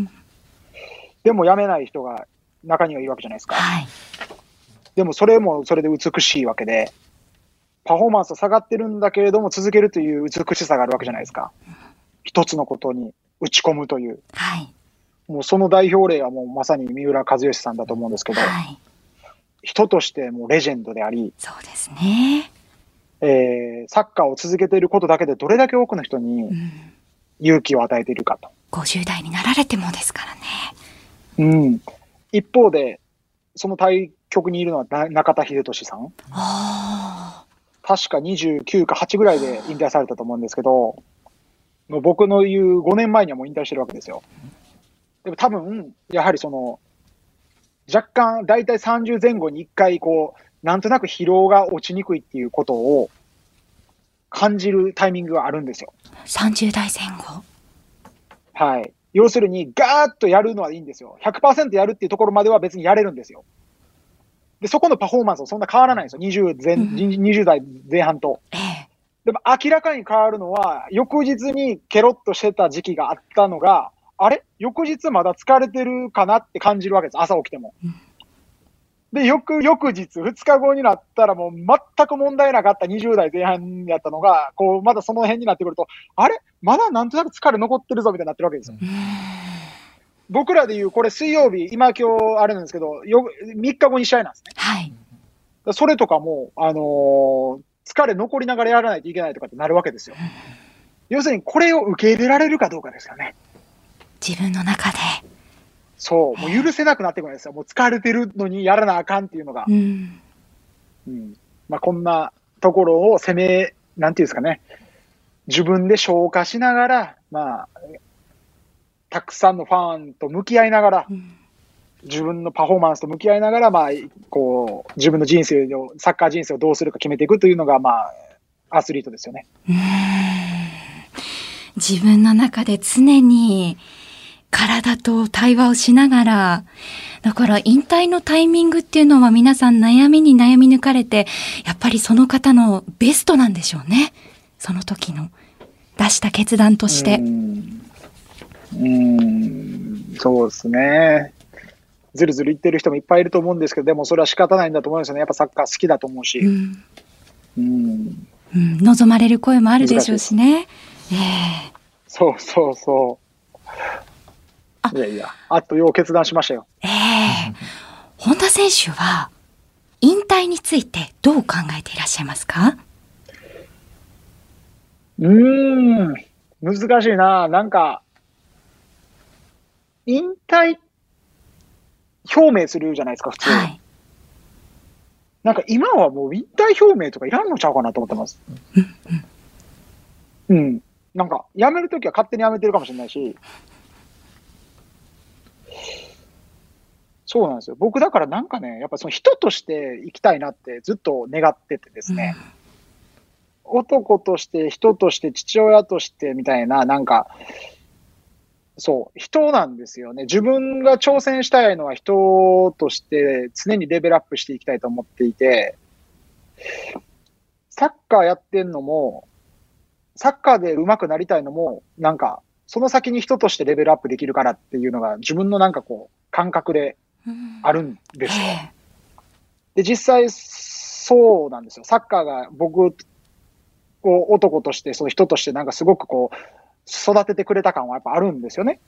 でも辞めない人が中にはいるわけじゃないですか。はい。でもそれもそれで美しいわけで、パフォーマンスは下がってるんだけれども続けるという美しさがあるわけじゃないですか。一つのことに打ち込むという。はい。もうその代表例はもうまさに三浦知良さんだと思うんですけど、はい。人としてもうレジェンドであり、そうですね。えー、サッカーを続けていることだけでどれだけ多くの人にうん。勇気を与えているかと。50代になられてもですからね。うん。一方で、その対局にいるのはな中田秀俊さん。あ確か29か8ぐらいで引退されたと思うんですけど、もう僕の言う5年前にはもう引退してるわけですよ。でも多分、やはりその、若干、だいたい30前後に1回、こう、なんとなく疲労が落ちにくいっていうことを感じるタイミングがあるんですよ。あ、30代前後？はい。要するに、ガーッとやるのはいいんですよ。100%やるっていうところまでは別にやれるんですよ。で、そこのパフォーマンスはそんな変わらないんですよ。20, 前うん20代前半と。ええ。でも明らかに変わるのは、翌日にケロッとしてた時期があったのが、あれ？翌日まだ疲れてるかなって感じるわけです。朝起きてもうん。で、翌、翌日、2日後になったらもう全く問題なかった20代前半やったのが、こう、まだその辺になってくると、あれ？まだなんとなく疲れ残ってるぞみたいになってるわけですよ。僕らで言う、これ水曜日、今今日あれなんですけど、よ3日後に試合なんですね。はい。それとかも、あのー疲れ残りながらやらないといけないとかってなるわけですよ。要するに、これを受け入れられるかどうかですよね。自分の中で。そう、もう許せなくなってくるんですよ。もう疲れてるのにやらなあかんっていうのがう。ん。うん。まあ、こんなところを攻め、なんていうんですかね。自分で消化しながら、まあ、たくさんのファンと向き合いながら、うん自分のパフォーマンスと向き合いながら、まあ、こう、自分の人生を、サッカー人生をどうするか決めていくというのが、まあ、アスリートですよね。うーん自分の中で常に体と対話をしながら、だから引退のタイミングっていうのは皆さん悩みに悩み抜かれて、やっぱりその方のベストなんでしょうね。その時の出した決断として。うん。うん、そうですね。ずるずる言ってる人もいっぱいいると思うんですけど、でもそれは仕方ないんだと思うんですよね。やっぱサッカー好きだと思うし。うんうん。うん、望まれる声もあるでしょうしね。ええそうそうそあう。いやいや、あとよう決断しましたよ。ええ本田選手は引退についてどう考えていらっしゃいますか？うーん、難しいな。なんか、引退表明するじゃないですか、普通。はい。なんか今はもう引退表明とかいらんのちゃうかなと思ってます。うん。なんか、辞めるときは勝手に辞めてるかもしれないし。そうなんですよ。僕だからなんかね、やっぱその人として生きたいなってずっと願っててですね。男として、人として、父親としてみたいな、なんか、そう、人なんですよね。自分が挑戦したいのは人として常にレベルアップしていきたいと思っていて、サッカーやってんのも、サッカーで上手くなりたいのも、なんか、その先に人としてレベルアップできるからっていうのが自分のなんかこう、感覚でうんあるんですよ。えで、実際、そうなんですよ。サッカーが僕を男として、その人としてなんかすごくこう、育ててくれた感はやっぱあるんですよね。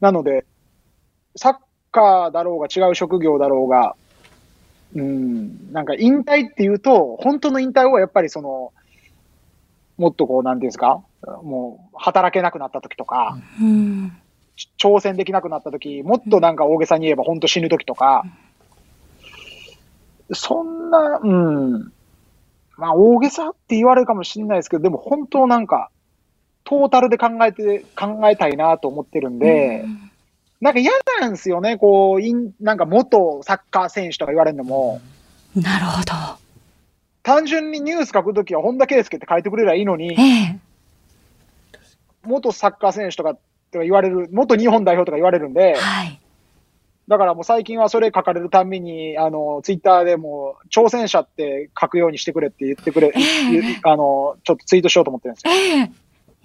なので、サッカーだろうが違う職業だろうが、うん、なんか引退っていうと、本当の引退はやっぱりその、もっとこう、なんていうんですか、もう働けなくなった時とか、うん挑戦できなくなった時、もっとなんか大げさに言えば本当死ぬ時とか、そんな、うん、まあ大げさって言われるかもしれないですけど、でも本当なんか、トータルで考えて、考えたいなと思ってるんで、うんなんか嫌なんですよね、こう、いんなんか元サッカー選手とか言われるのも、なるほど。単純にニュース書くときは本田圭佑って書いてくれりゃいいのにえ、え元サッカー選手とかって言われる、元日本代表とか言われるんで、はい。だからもう最近はそれ書かれるたびに、あの、ツイッターでも、挑戦者って書くようにしてくれって言ってくれ、えあの、ちょっとツイートしようと思ってるんですよ。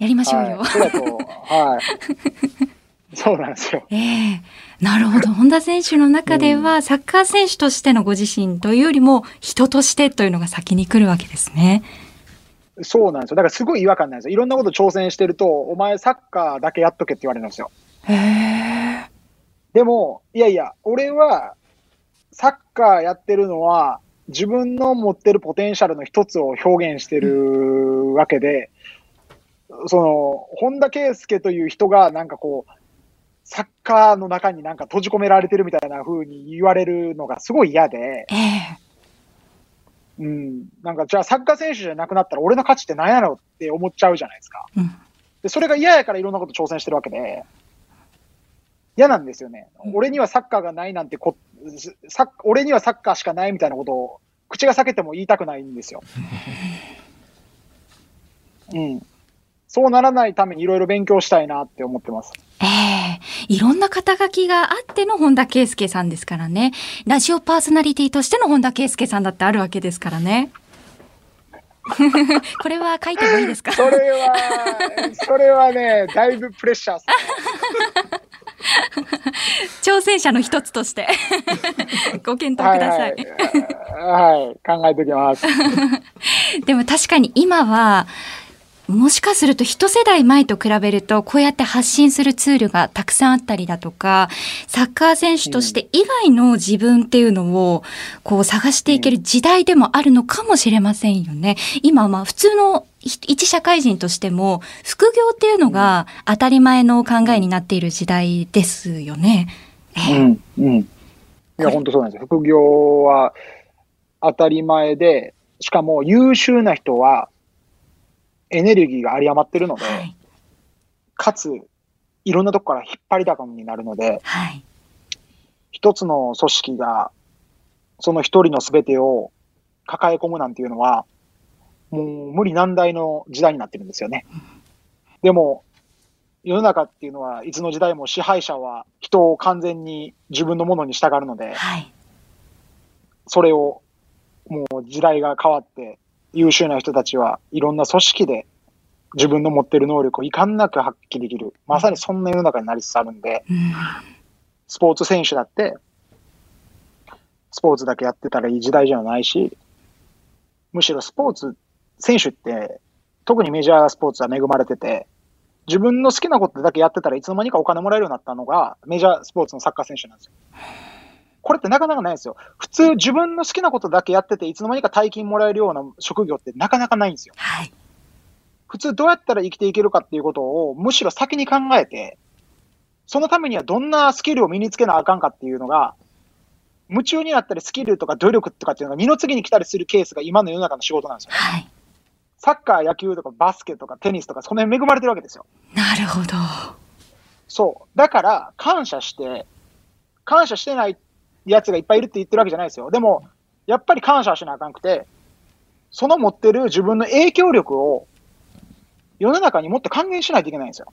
ええやりましょうよ。はい。それだと、はい。そうなんですよ。ええなるほど。本田選手の中では、サッカー選手としてのご自身というよりも、人としてというのが先に来るわけですね。そうなんですよ。だからすごい違和感なんですよ。いろんなこと挑戦してると、お前サッカーだけやっとけって言われるんですよ。へえ。でも、いやいや、俺は、サッカーやってるのは、自分の持ってるポテンシャルの一つを表現してるわけで、その、本田圭佑という人が、なんかこう、サッカーの中になんか閉じ込められてるみたいな風に言われるのがすごい嫌で、ええうん、なんかじゃあサッカー選手じゃなくなったら俺の価値って何やろって思っちゃうじゃないですか。うん。で、それが嫌やからいろんなこと挑戦してるわけで、嫌なんですよね。俺にはサッカーがないなんてこ、サッ俺にはサッカーしかないみたいなことを、口が裂けても言いたくないんですよ。うん。そうならないためにいろいろ勉強したいなって思ってます。ええいろんな肩書きがあっての本田圭佑さんですからね。ラジオパーソナリティとしての本田圭佑さんだってあるわけですからね。これは書いてもいいですか？それは、それはね、だいぶプレッシャー 挑戦者の一つとして ご検討ください。はい、はい、はい、考えておきます。でも確かに今はもしかすると一世代前と比べるとこうやって発信するツールがたくさんあったりだとかサッカー選手として以外の自分っていうのをこう探していける時代でもあるのかもしれませんよね。今まあ普通の一社会人としても副業っていうのが当たり前の考えになっている時代ですよね。うんうん、いや本当そうなんです副業は当たり前でしかも優秀な人はエネルギーが有り余ってるので、はい、かつ、いろんなとこから引っ張りだこになるので、はい、一つの組織が、その一人の全てを抱え込むなんていうのは、もう無理難題の時代になってるんですよね。でも、世の中っていうのはいつの時代も支配者は人を完全に自分のものに従うので、はい、それをもう時代が変わって優秀な人たちはいろんな組織で自分の持ってる能力をいかんなく発揮できる。まさにそんな世の中になりつつあるんで、スポーツ選手だって、スポーツだけやってたらいい時代じゃないし、むしろスポーツ選手って、特にメジャースポーツは恵まれてて、自分の好きなことだけやってたらいつの間にかお金もらえるようになったのが、メジャースポーツのサッカー選手なんですよ。これってなかなかないんですよ。普通自分の好きなことだけやってて、いつの間にか大金もらえるような職業ってなかなかないんですよ。はい。普通どうやったら生きていけるかっていうことを、むしろ先に考えて、そのためにはどんなスキルを身につけなあかんかっていうのが、夢中になったりスキルとか努力とかっていうのが二の次に来たりするケースが今の世の中の仕事なんですよ、ね。はい。サッカー、野球とかバスケとかテニスとか、その辺恵まれてるわけですよ。なるほど。そう。だから、感謝して、感謝してないやつがいっぱいいるって言ってるわけじゃないですよ。でも、やっぱり感謝しなあかんくて、その持ってる自分の影響力を世の中にもっと還元しないといけないんですよ。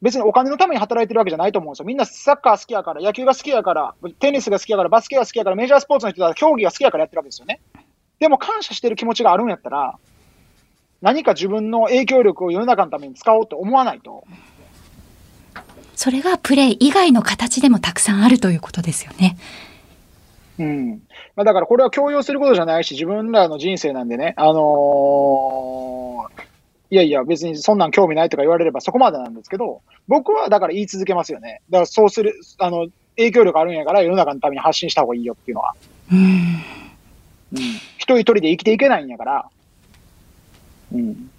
別にお金のために働いてるわけじゃないと思うんですよ。みんなサッカー好きやから、野球が好きやから、テニスが好きやから、バスケが好きやから、メジャースポーツの人は競技が好きやからやってるわけですよね。でも感謝してる気持ちがあるんやったら、何か自分の影響力を世の中のために使おうと思わないと、それがプレイ以外の形でもたくさんあるということですよね。うん。まあ、だからこれは強要することじゃないし、自分らの人生なんでね、あのー、いやいや、別にそんなん興味ないとか言われればそこまでなんですけど、僕はだから言い続けますよね。だからそうする、あの、影響力あるんやから世の中のために発信した方がいいよっていうのは。うん。うん。一人一人で生きていけないんやから、うん。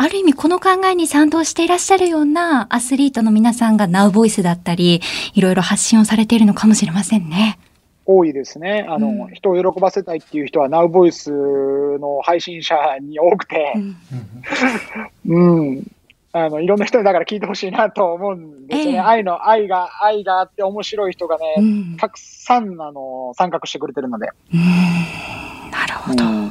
ある意味この考えに賛同していらっしゃるようなアスリートの皆さんがナウボイスだったり、いろいろ発信をされているのかもしれませんね。多いですね。あの、うん、人を喜ばせたいっていう人は、ナウボイスの配信者に多くて、うん、うん、あの、いろんな人にだから聞いてほしいなと思うんですよね。えー、愛の、愛が、愛があって面白い人がね、うん、たくさん、あの、参画してくれてるので。なるほど。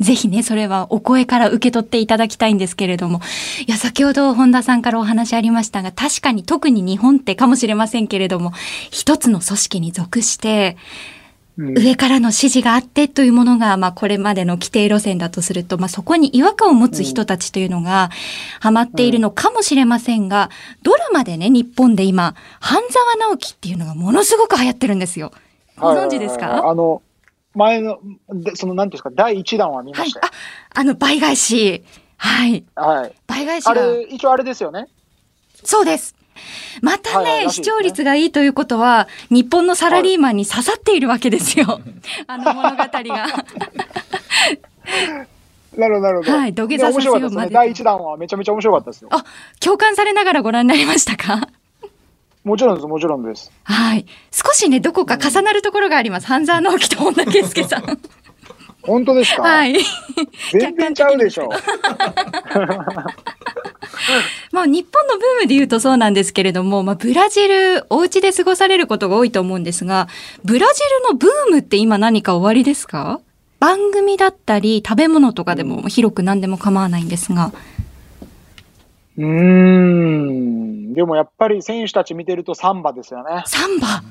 ぜひね、それはお声から受け取っていただきたいんですけれども。いや、先ほど本田さんからお話ありましたが、確かに特に日本ってかもしれませんけれども、一つの組織に属して、上からの指示があってというものが、まあ、これまでの規定路線だとすると、まあ、そこに違和感を持つ人たちというのが、ハマっているのかもしれませんが、ドラマでね、日本で今、半沢直樹っていうのがものすごく流行ってるんですよ。ご存知ですか、あの、前の、その、なんていうんですか、第1弾は見ましたはい、あ、あの、倍返し。はい。はい。倍返しあれ、一応あれですよね。そうです。またね、はい、視聴率がいいということは、日本のサラリーマンに刺さっているわけですよ。はい、あの物語が。なるほど、なるほど。はい、土下座させようまで、ね。第一弾はめちゃめちゃ面白かったですよ。あ、共感されながらご覧になりましたか？もちろんです、もちろんです。はい。少しね、どこか重なるところがあります。半沢直樹と本田圭佑さん。本当ですか？はい。全然ちゃうでしょう。まあ日本のブームで言うとそうなんですけれども、まあブラジル、お家で過ごされることが多いと思うんですが、ブラジルのブームって今何か終わりですか？番組だったり食べ物とかでも広く何でも構わないんですが。うーん。でもやっぱり選手たち見てるとサンバですよね。サンバ？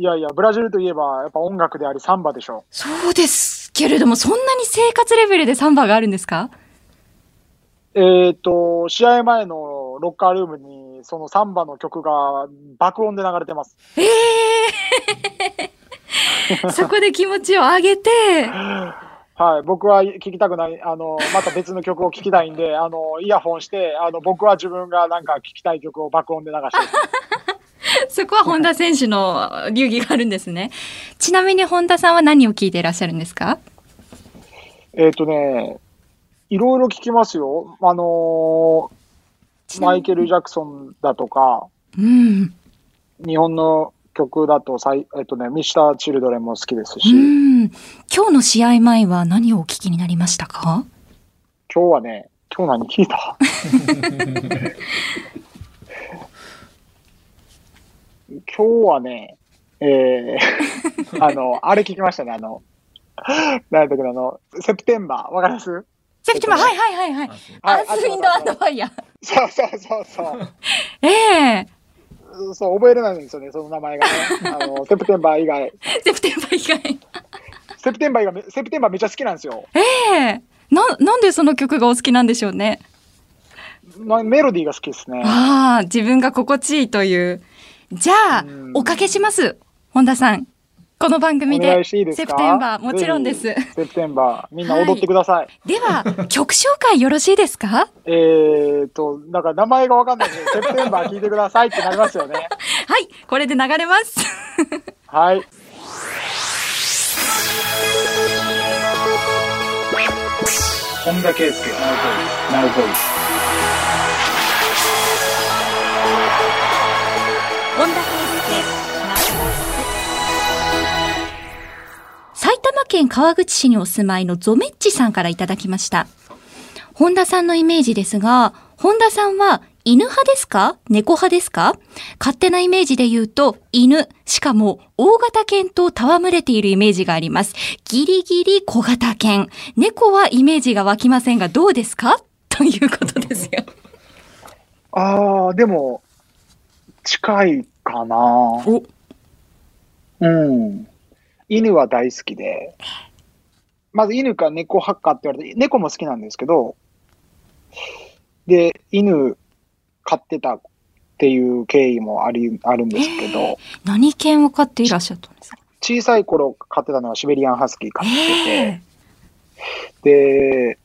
いやいや、ブラジルといえばやっぱ音楽でありサンバでしょ。そうですけれども、そんなに生活レベルでサンバがあるんですか？えっ、ー、と、試合前のロッカールームに、そのサンバの曲が爆音で流れてます。ええー、そこで気持ちを上げて。はい、僕は聞きたくない、あの、また別の曲を聞きたいんで、あの、イヤホンして、あの、僕は自分がなんか聞きたい曲を爆音で流して そこは本田選手の流儀があるんですね。ちなみに本田さんは何を聞いていらっしゃるんですか？えっ、とね、いろいろ聞きますよ。あのーマイケル・ジャクソンだとか、うん。日本の曲だとさい、えっ、とね、ミスター・チルドレンも好きですし、うん。今日の試合前は何をお聞きになりましたか？今日はね、今日何聞いた？今日はね、えー、あの、あれ聞きましたね、あの、なんだっけど、あの、セプテンバー、わかります？セプテンバー、はいはいはいはい。はいアースウィンドアンドファイヤー。そうそうそうそう。ええそう、覚えれないんですよね、その名前がね。あの、セプテンバー以外。セプテンバー以外。セプテンバー以外、セプテンバーめっちゃ好きなんですよ。ええな、なんでその曲がお好きなんでしょうね。まメロディーが好きですね。ああ、自分が心地いいという。じゃあうん、おかけします。本田さん。この番組で。セプテンバー、もちろんです。セプテンバー、みんな踊ってください。では、曲紹介よろしいですか？えーと、なんか名前がわかんないんで、セプテンバー聞いてくださいってなりますよね。はい、これで流れます。はい。本田圭佑、ナウボイス。本田県川口市にお住まいのゾメッチさんからいただきました。本田さんのイメージですが、本田さんは犬派ですか？猫派ですか？勝手なイメージで言うと犬、しかも大型犬と戯れているイメージがあります。ギリギリ小型犬。猫はイメージが湧きませんがどうですか？ということですよ。あー、でも、近いかなお、うん。犬は大好きで、まず犬か猫派かって言われて、猫も好きなんですけど、で、犬飼ってたっていう経緯もあり、あるんですけど、何犬を飼っていらっしゃったんですか？小さい頃飼ってたのはシベリアンハスキー飼ってえて、で、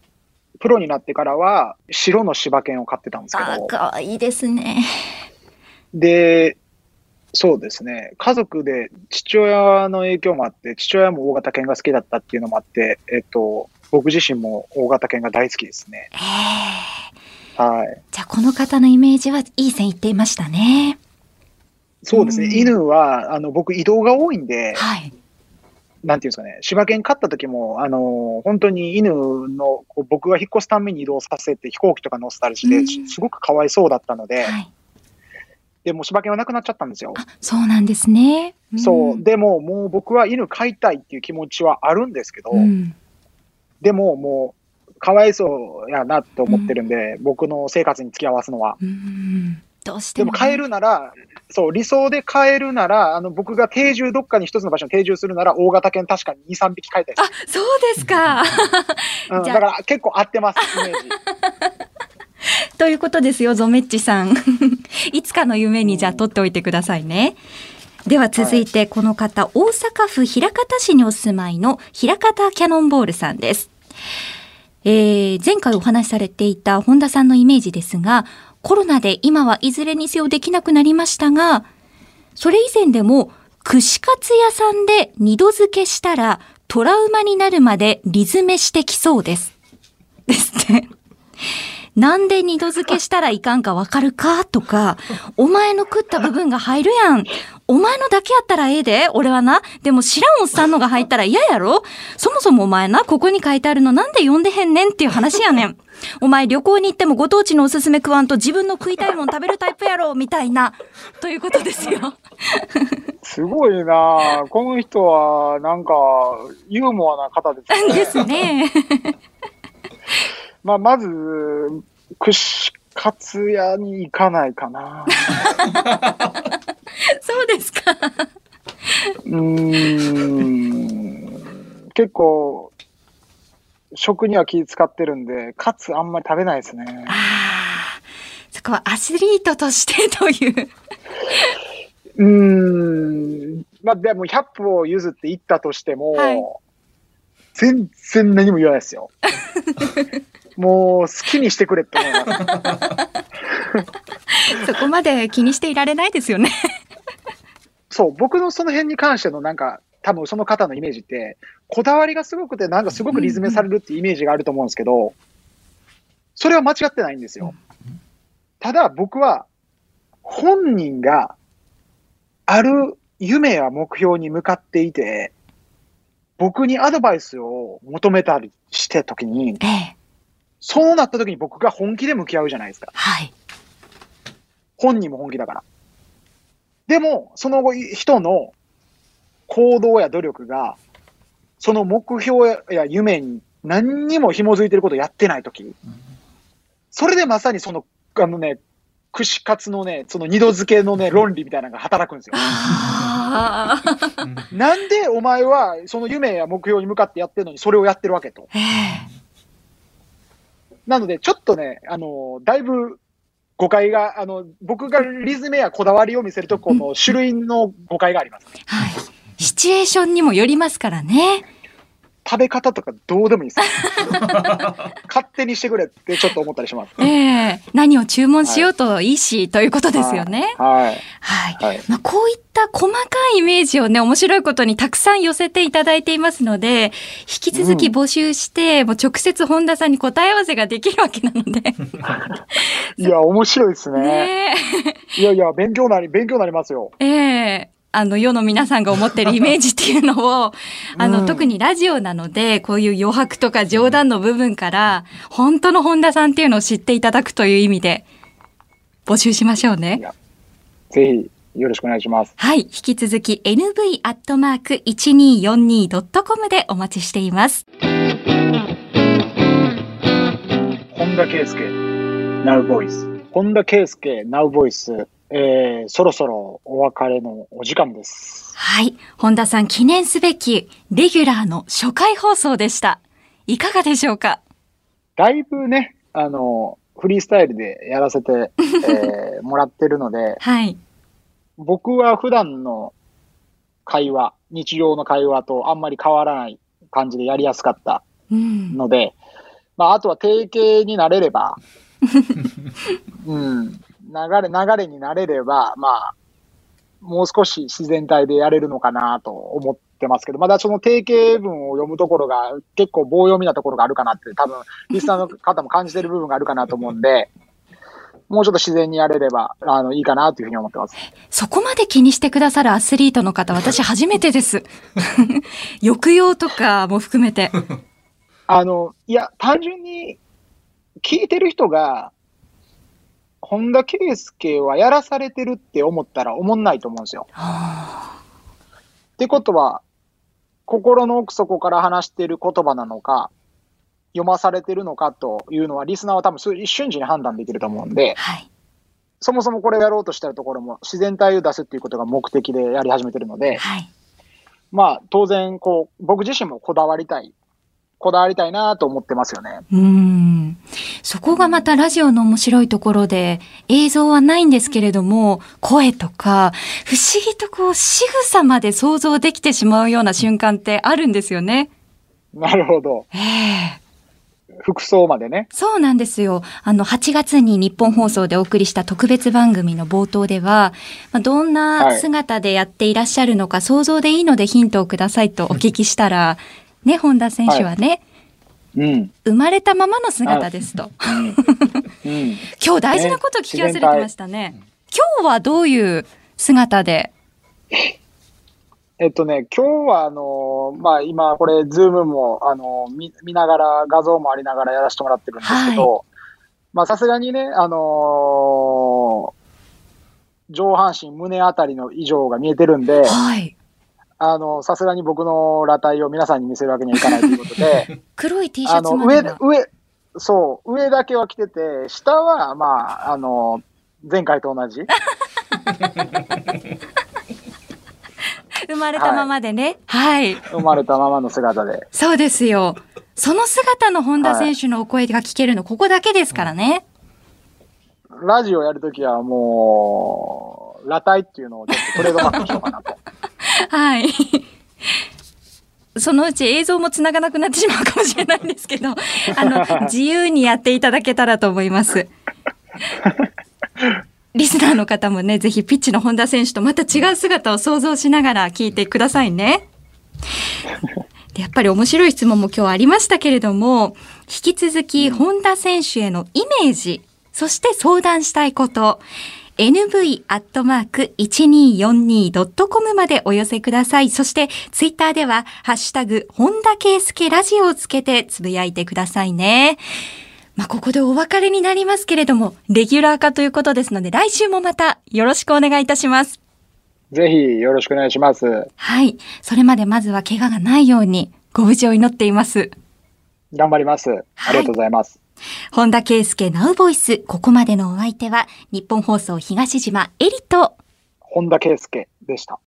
プロになってからは白の柴犬を飼ってたんですけあ、ど、かわいいですね。で、そうですね。家族で父親の影響もあって、父親も大型犬が好きだったっていうのもあって、えっと、僕自身も大型犬が大好きですね。ええはい。じゃあこの方のイメージはいい線いっていましたね。そうですね。うん犬は、あの、僕移動が多いんで、はい。なんていうんですかね、柴犬飼った時も、あの、本当に犬の、僕が引っ越すために移動させて飛行機とか乗せたりして、うんすごくかわいそうだったので、はい。でもう柴犬はなくなっちゃったんですよ。あ、そうなんですね。んそう。でも、もう僕は犬飼いたいっていう気持ちはあるんですけど、うん。でももう、かわいそうやなと思ってるんで、僕の生活に付き合わすのは。うん。どうしてもね、でも変えるなら、そう、理想で変えるなら、あの、僕が定住、どっかに一つの場所に定住するなら、大型犬確かに2、3匹飼いたいであ、そうですか。す。うん、だから結構合ってます、イメージ。ということですよ、ゾメッチさん。いつかの夢にじゃあ取っておいてくださいね。では続いてこの方、大阪府枚方市にお住まいの枚方キャノンボールさんです。えー前回お話しされていた本田さんのイメージですが、コロナで今はいずれにせよできなくなりましたが、それ以前でも串カツ屋さんで二度漬けしたらトラウマになるまでリズメしてきそうです。ですね。なんで二度漬けしたらいかんかわかるか？とか、お前の食った部分が入るやん。お前のだけやったらええで、俺はな。でも知らんおっさんのが入ったら嫌やろそもそもお前な、ここに書いてあるのなんで読んでへんねんっていう話やねん。お前旅行に行ってもご当地のおすすめ食わんと自分の食いたいもん食べるタイプやろみたいな。ということですよ。すごいなぁこの人は、なんか、ユーモアな方ですね。ですね。まあ、まず、串カツ屋に行かないかな。そうですか。うーん。結構、食には気使ってるんで、カツあんまり食べないですね。ああ、そこはアスリートとしてという。うーん。まあでも100歩譲って行ったとしても、はい全然何も言わないですよ。もう好きにしてくれって思います。そこまで気にしていられないですよね。そう、僕のその辺に関してのなんか、多分その方のイメージって、こだわりがすごくて、なんかすごくリズメされるっていうイメージがあると思うんですけど、それは間違ってないんですよ。ただ僕は、本人がある夢や目標に向かっていて、僕にアドバイスを求めたりして時に、ええ。そうなった時に僕が本気で向き合うじゃないですか。はい。本人も本気だから。でも、その後、人の行動や努力が、その目標や夢に何にも紐づいてることをやってないとき、それでまさにその、あのね、串カツのね、その二度付けのね、論理みたいなのが働くんですよ。なんでお前はその夢や目標に向かってやってるのにそれをやってるわけと。ええ。なので、ちょっとね、あの、だいぶ誤解が、あの、僕がリズムやこだわりを見せるとこの種類の誤解があります。はい。シチュエーションにもよりますからね。食べ方とかどうでもいいです。勝手にしてくれってちょっと思ったりします。ええ何を注文しようといいし、ということですよね。はい。はい。はい。まあ、こういった細かいイメージをね、面白いことにたくさん寄せていただいていますので、引き続き募集して、もう直接本田さんに答え合わせができるわけなので。いや、面白いですね。ねいやいや、勉強なり、勉強なりますよ。え。ええあの、世の皆さんが思ってるイメージっていうのを、あの、うん特にラジオなので、こういう余白とか冗談の部分から、本当の本田さんっていうのを知っていただくという意味で、募集しましょうね。ぜひ、よろしくお願いします。はい。引き続き nv.1242.com でお待ちしています。本田圭佑、Now Voice。本田圭佑、Now Voice。えー、そろそろお別れのお時間です。はい。本田さん記念すべきレギュラーの初回放送でした。いかがでしょうか？だいぶね、あの、フリースタイルでやらせて、えーもらってるので、はい。僕は普段の会話、日常の会話とあんまり変わらない感じでやりやすかったうん。ので、まあ、あとは定型になれれば、うん、流れ、流れになれれば、まあ、もう少し自然体でやれるのかなと思ってますけど、まだその定型文を読むところが結構棒読みなところがあるかなって、多分、リスナーの方も感じてる部分があるかなと思うんで、もうちょっと自然にやれれば、あの、いいかなというふうに思ってます。そこまで気にしてくださるアスリートの方、私初めてです。抑揚とかも含めて。あの、いや、単純に聞いてる人が、本田圭佑はやらされてるって思ったら思んないと思うんですよ。はってことは、心の奥底から話してる言葉なのか、読まされてるのかというのは、リスナーは多分一瞬時に判断できると思うんであ、はい。そもそもこれをやろうとしてるところも自然体を出すっていうことが目的でやり始めてるので、はい。まあ当然、こう、僕自身もこだわりたい、こだわりたいなと思ってますよね。うん。そこがまたラジオの面白いところで、映像はないんですけれども、声とか、不思議とこう、仕草まで想像できてしまうような瞬間ってあるんですよね。なるほど。ええ服装までね。そうなんですよ。あの、8月に日本放送でお送りした特別番組の冒頭では、まあ、どんな姿でやっていらっしゃるのか想像でいいのでヒントをくださいとお聞きしたら、ね、本田選手はね、うん。生まれたままの姿ですと。うん。今日大事なこと聞き忘れてましたね。今日はどういう姿で？えっとね、今日はあのまあ今これズームもあの見見ながら画像もありながらやらせてもらってるんですけど、まあさすがにね、あのー上半身、胸あたりの異常が見えてるんで、はい。あの、さすがに僕の裸体を皆さんに見せるわけにはいかないということで、黒い T シャツま。上上、そう、上だけは着てて、下は、まあ、あの、前回と同じ。生まれたままでね。はい。生まれたままの姿で。そうですよ。その姿の本田選手のお声が聞けるの、ここだけですからね。ラジオやるときはもう、裸体っていうのをちょっとトレードマークにしようかなと。はい。そのうち映像もつながなくなってしまうかもしれないんですけど、あの、自由にやっていただけたらと思います。リスナーの方もね、ぜひピッチの本田選手とまた違う姿を想像しながら聞いてくださいね。でやっぱり面白い質問も今日ありましたけれども、引き続き本田選手へのイメージ、そして相談したいこと、nv.1242.com までお寄せください。そして、ツイッターでは、ハッシュタグ、本田圭介ラジオをつけてつぶやいてくださいね。まあ、ここでお別れになりますけれども、レギュラー化ということですので、来週もまたよろしくお願いいたします。ぜひよろしくお願いします。はい。それまでまずは怪我がないように、ご無事を祈っています。頑張ります。ありがとうございます。本田圭佑ナウボイス。ここまでのお相手は、日本放送東島エリと、本田圭佑でした。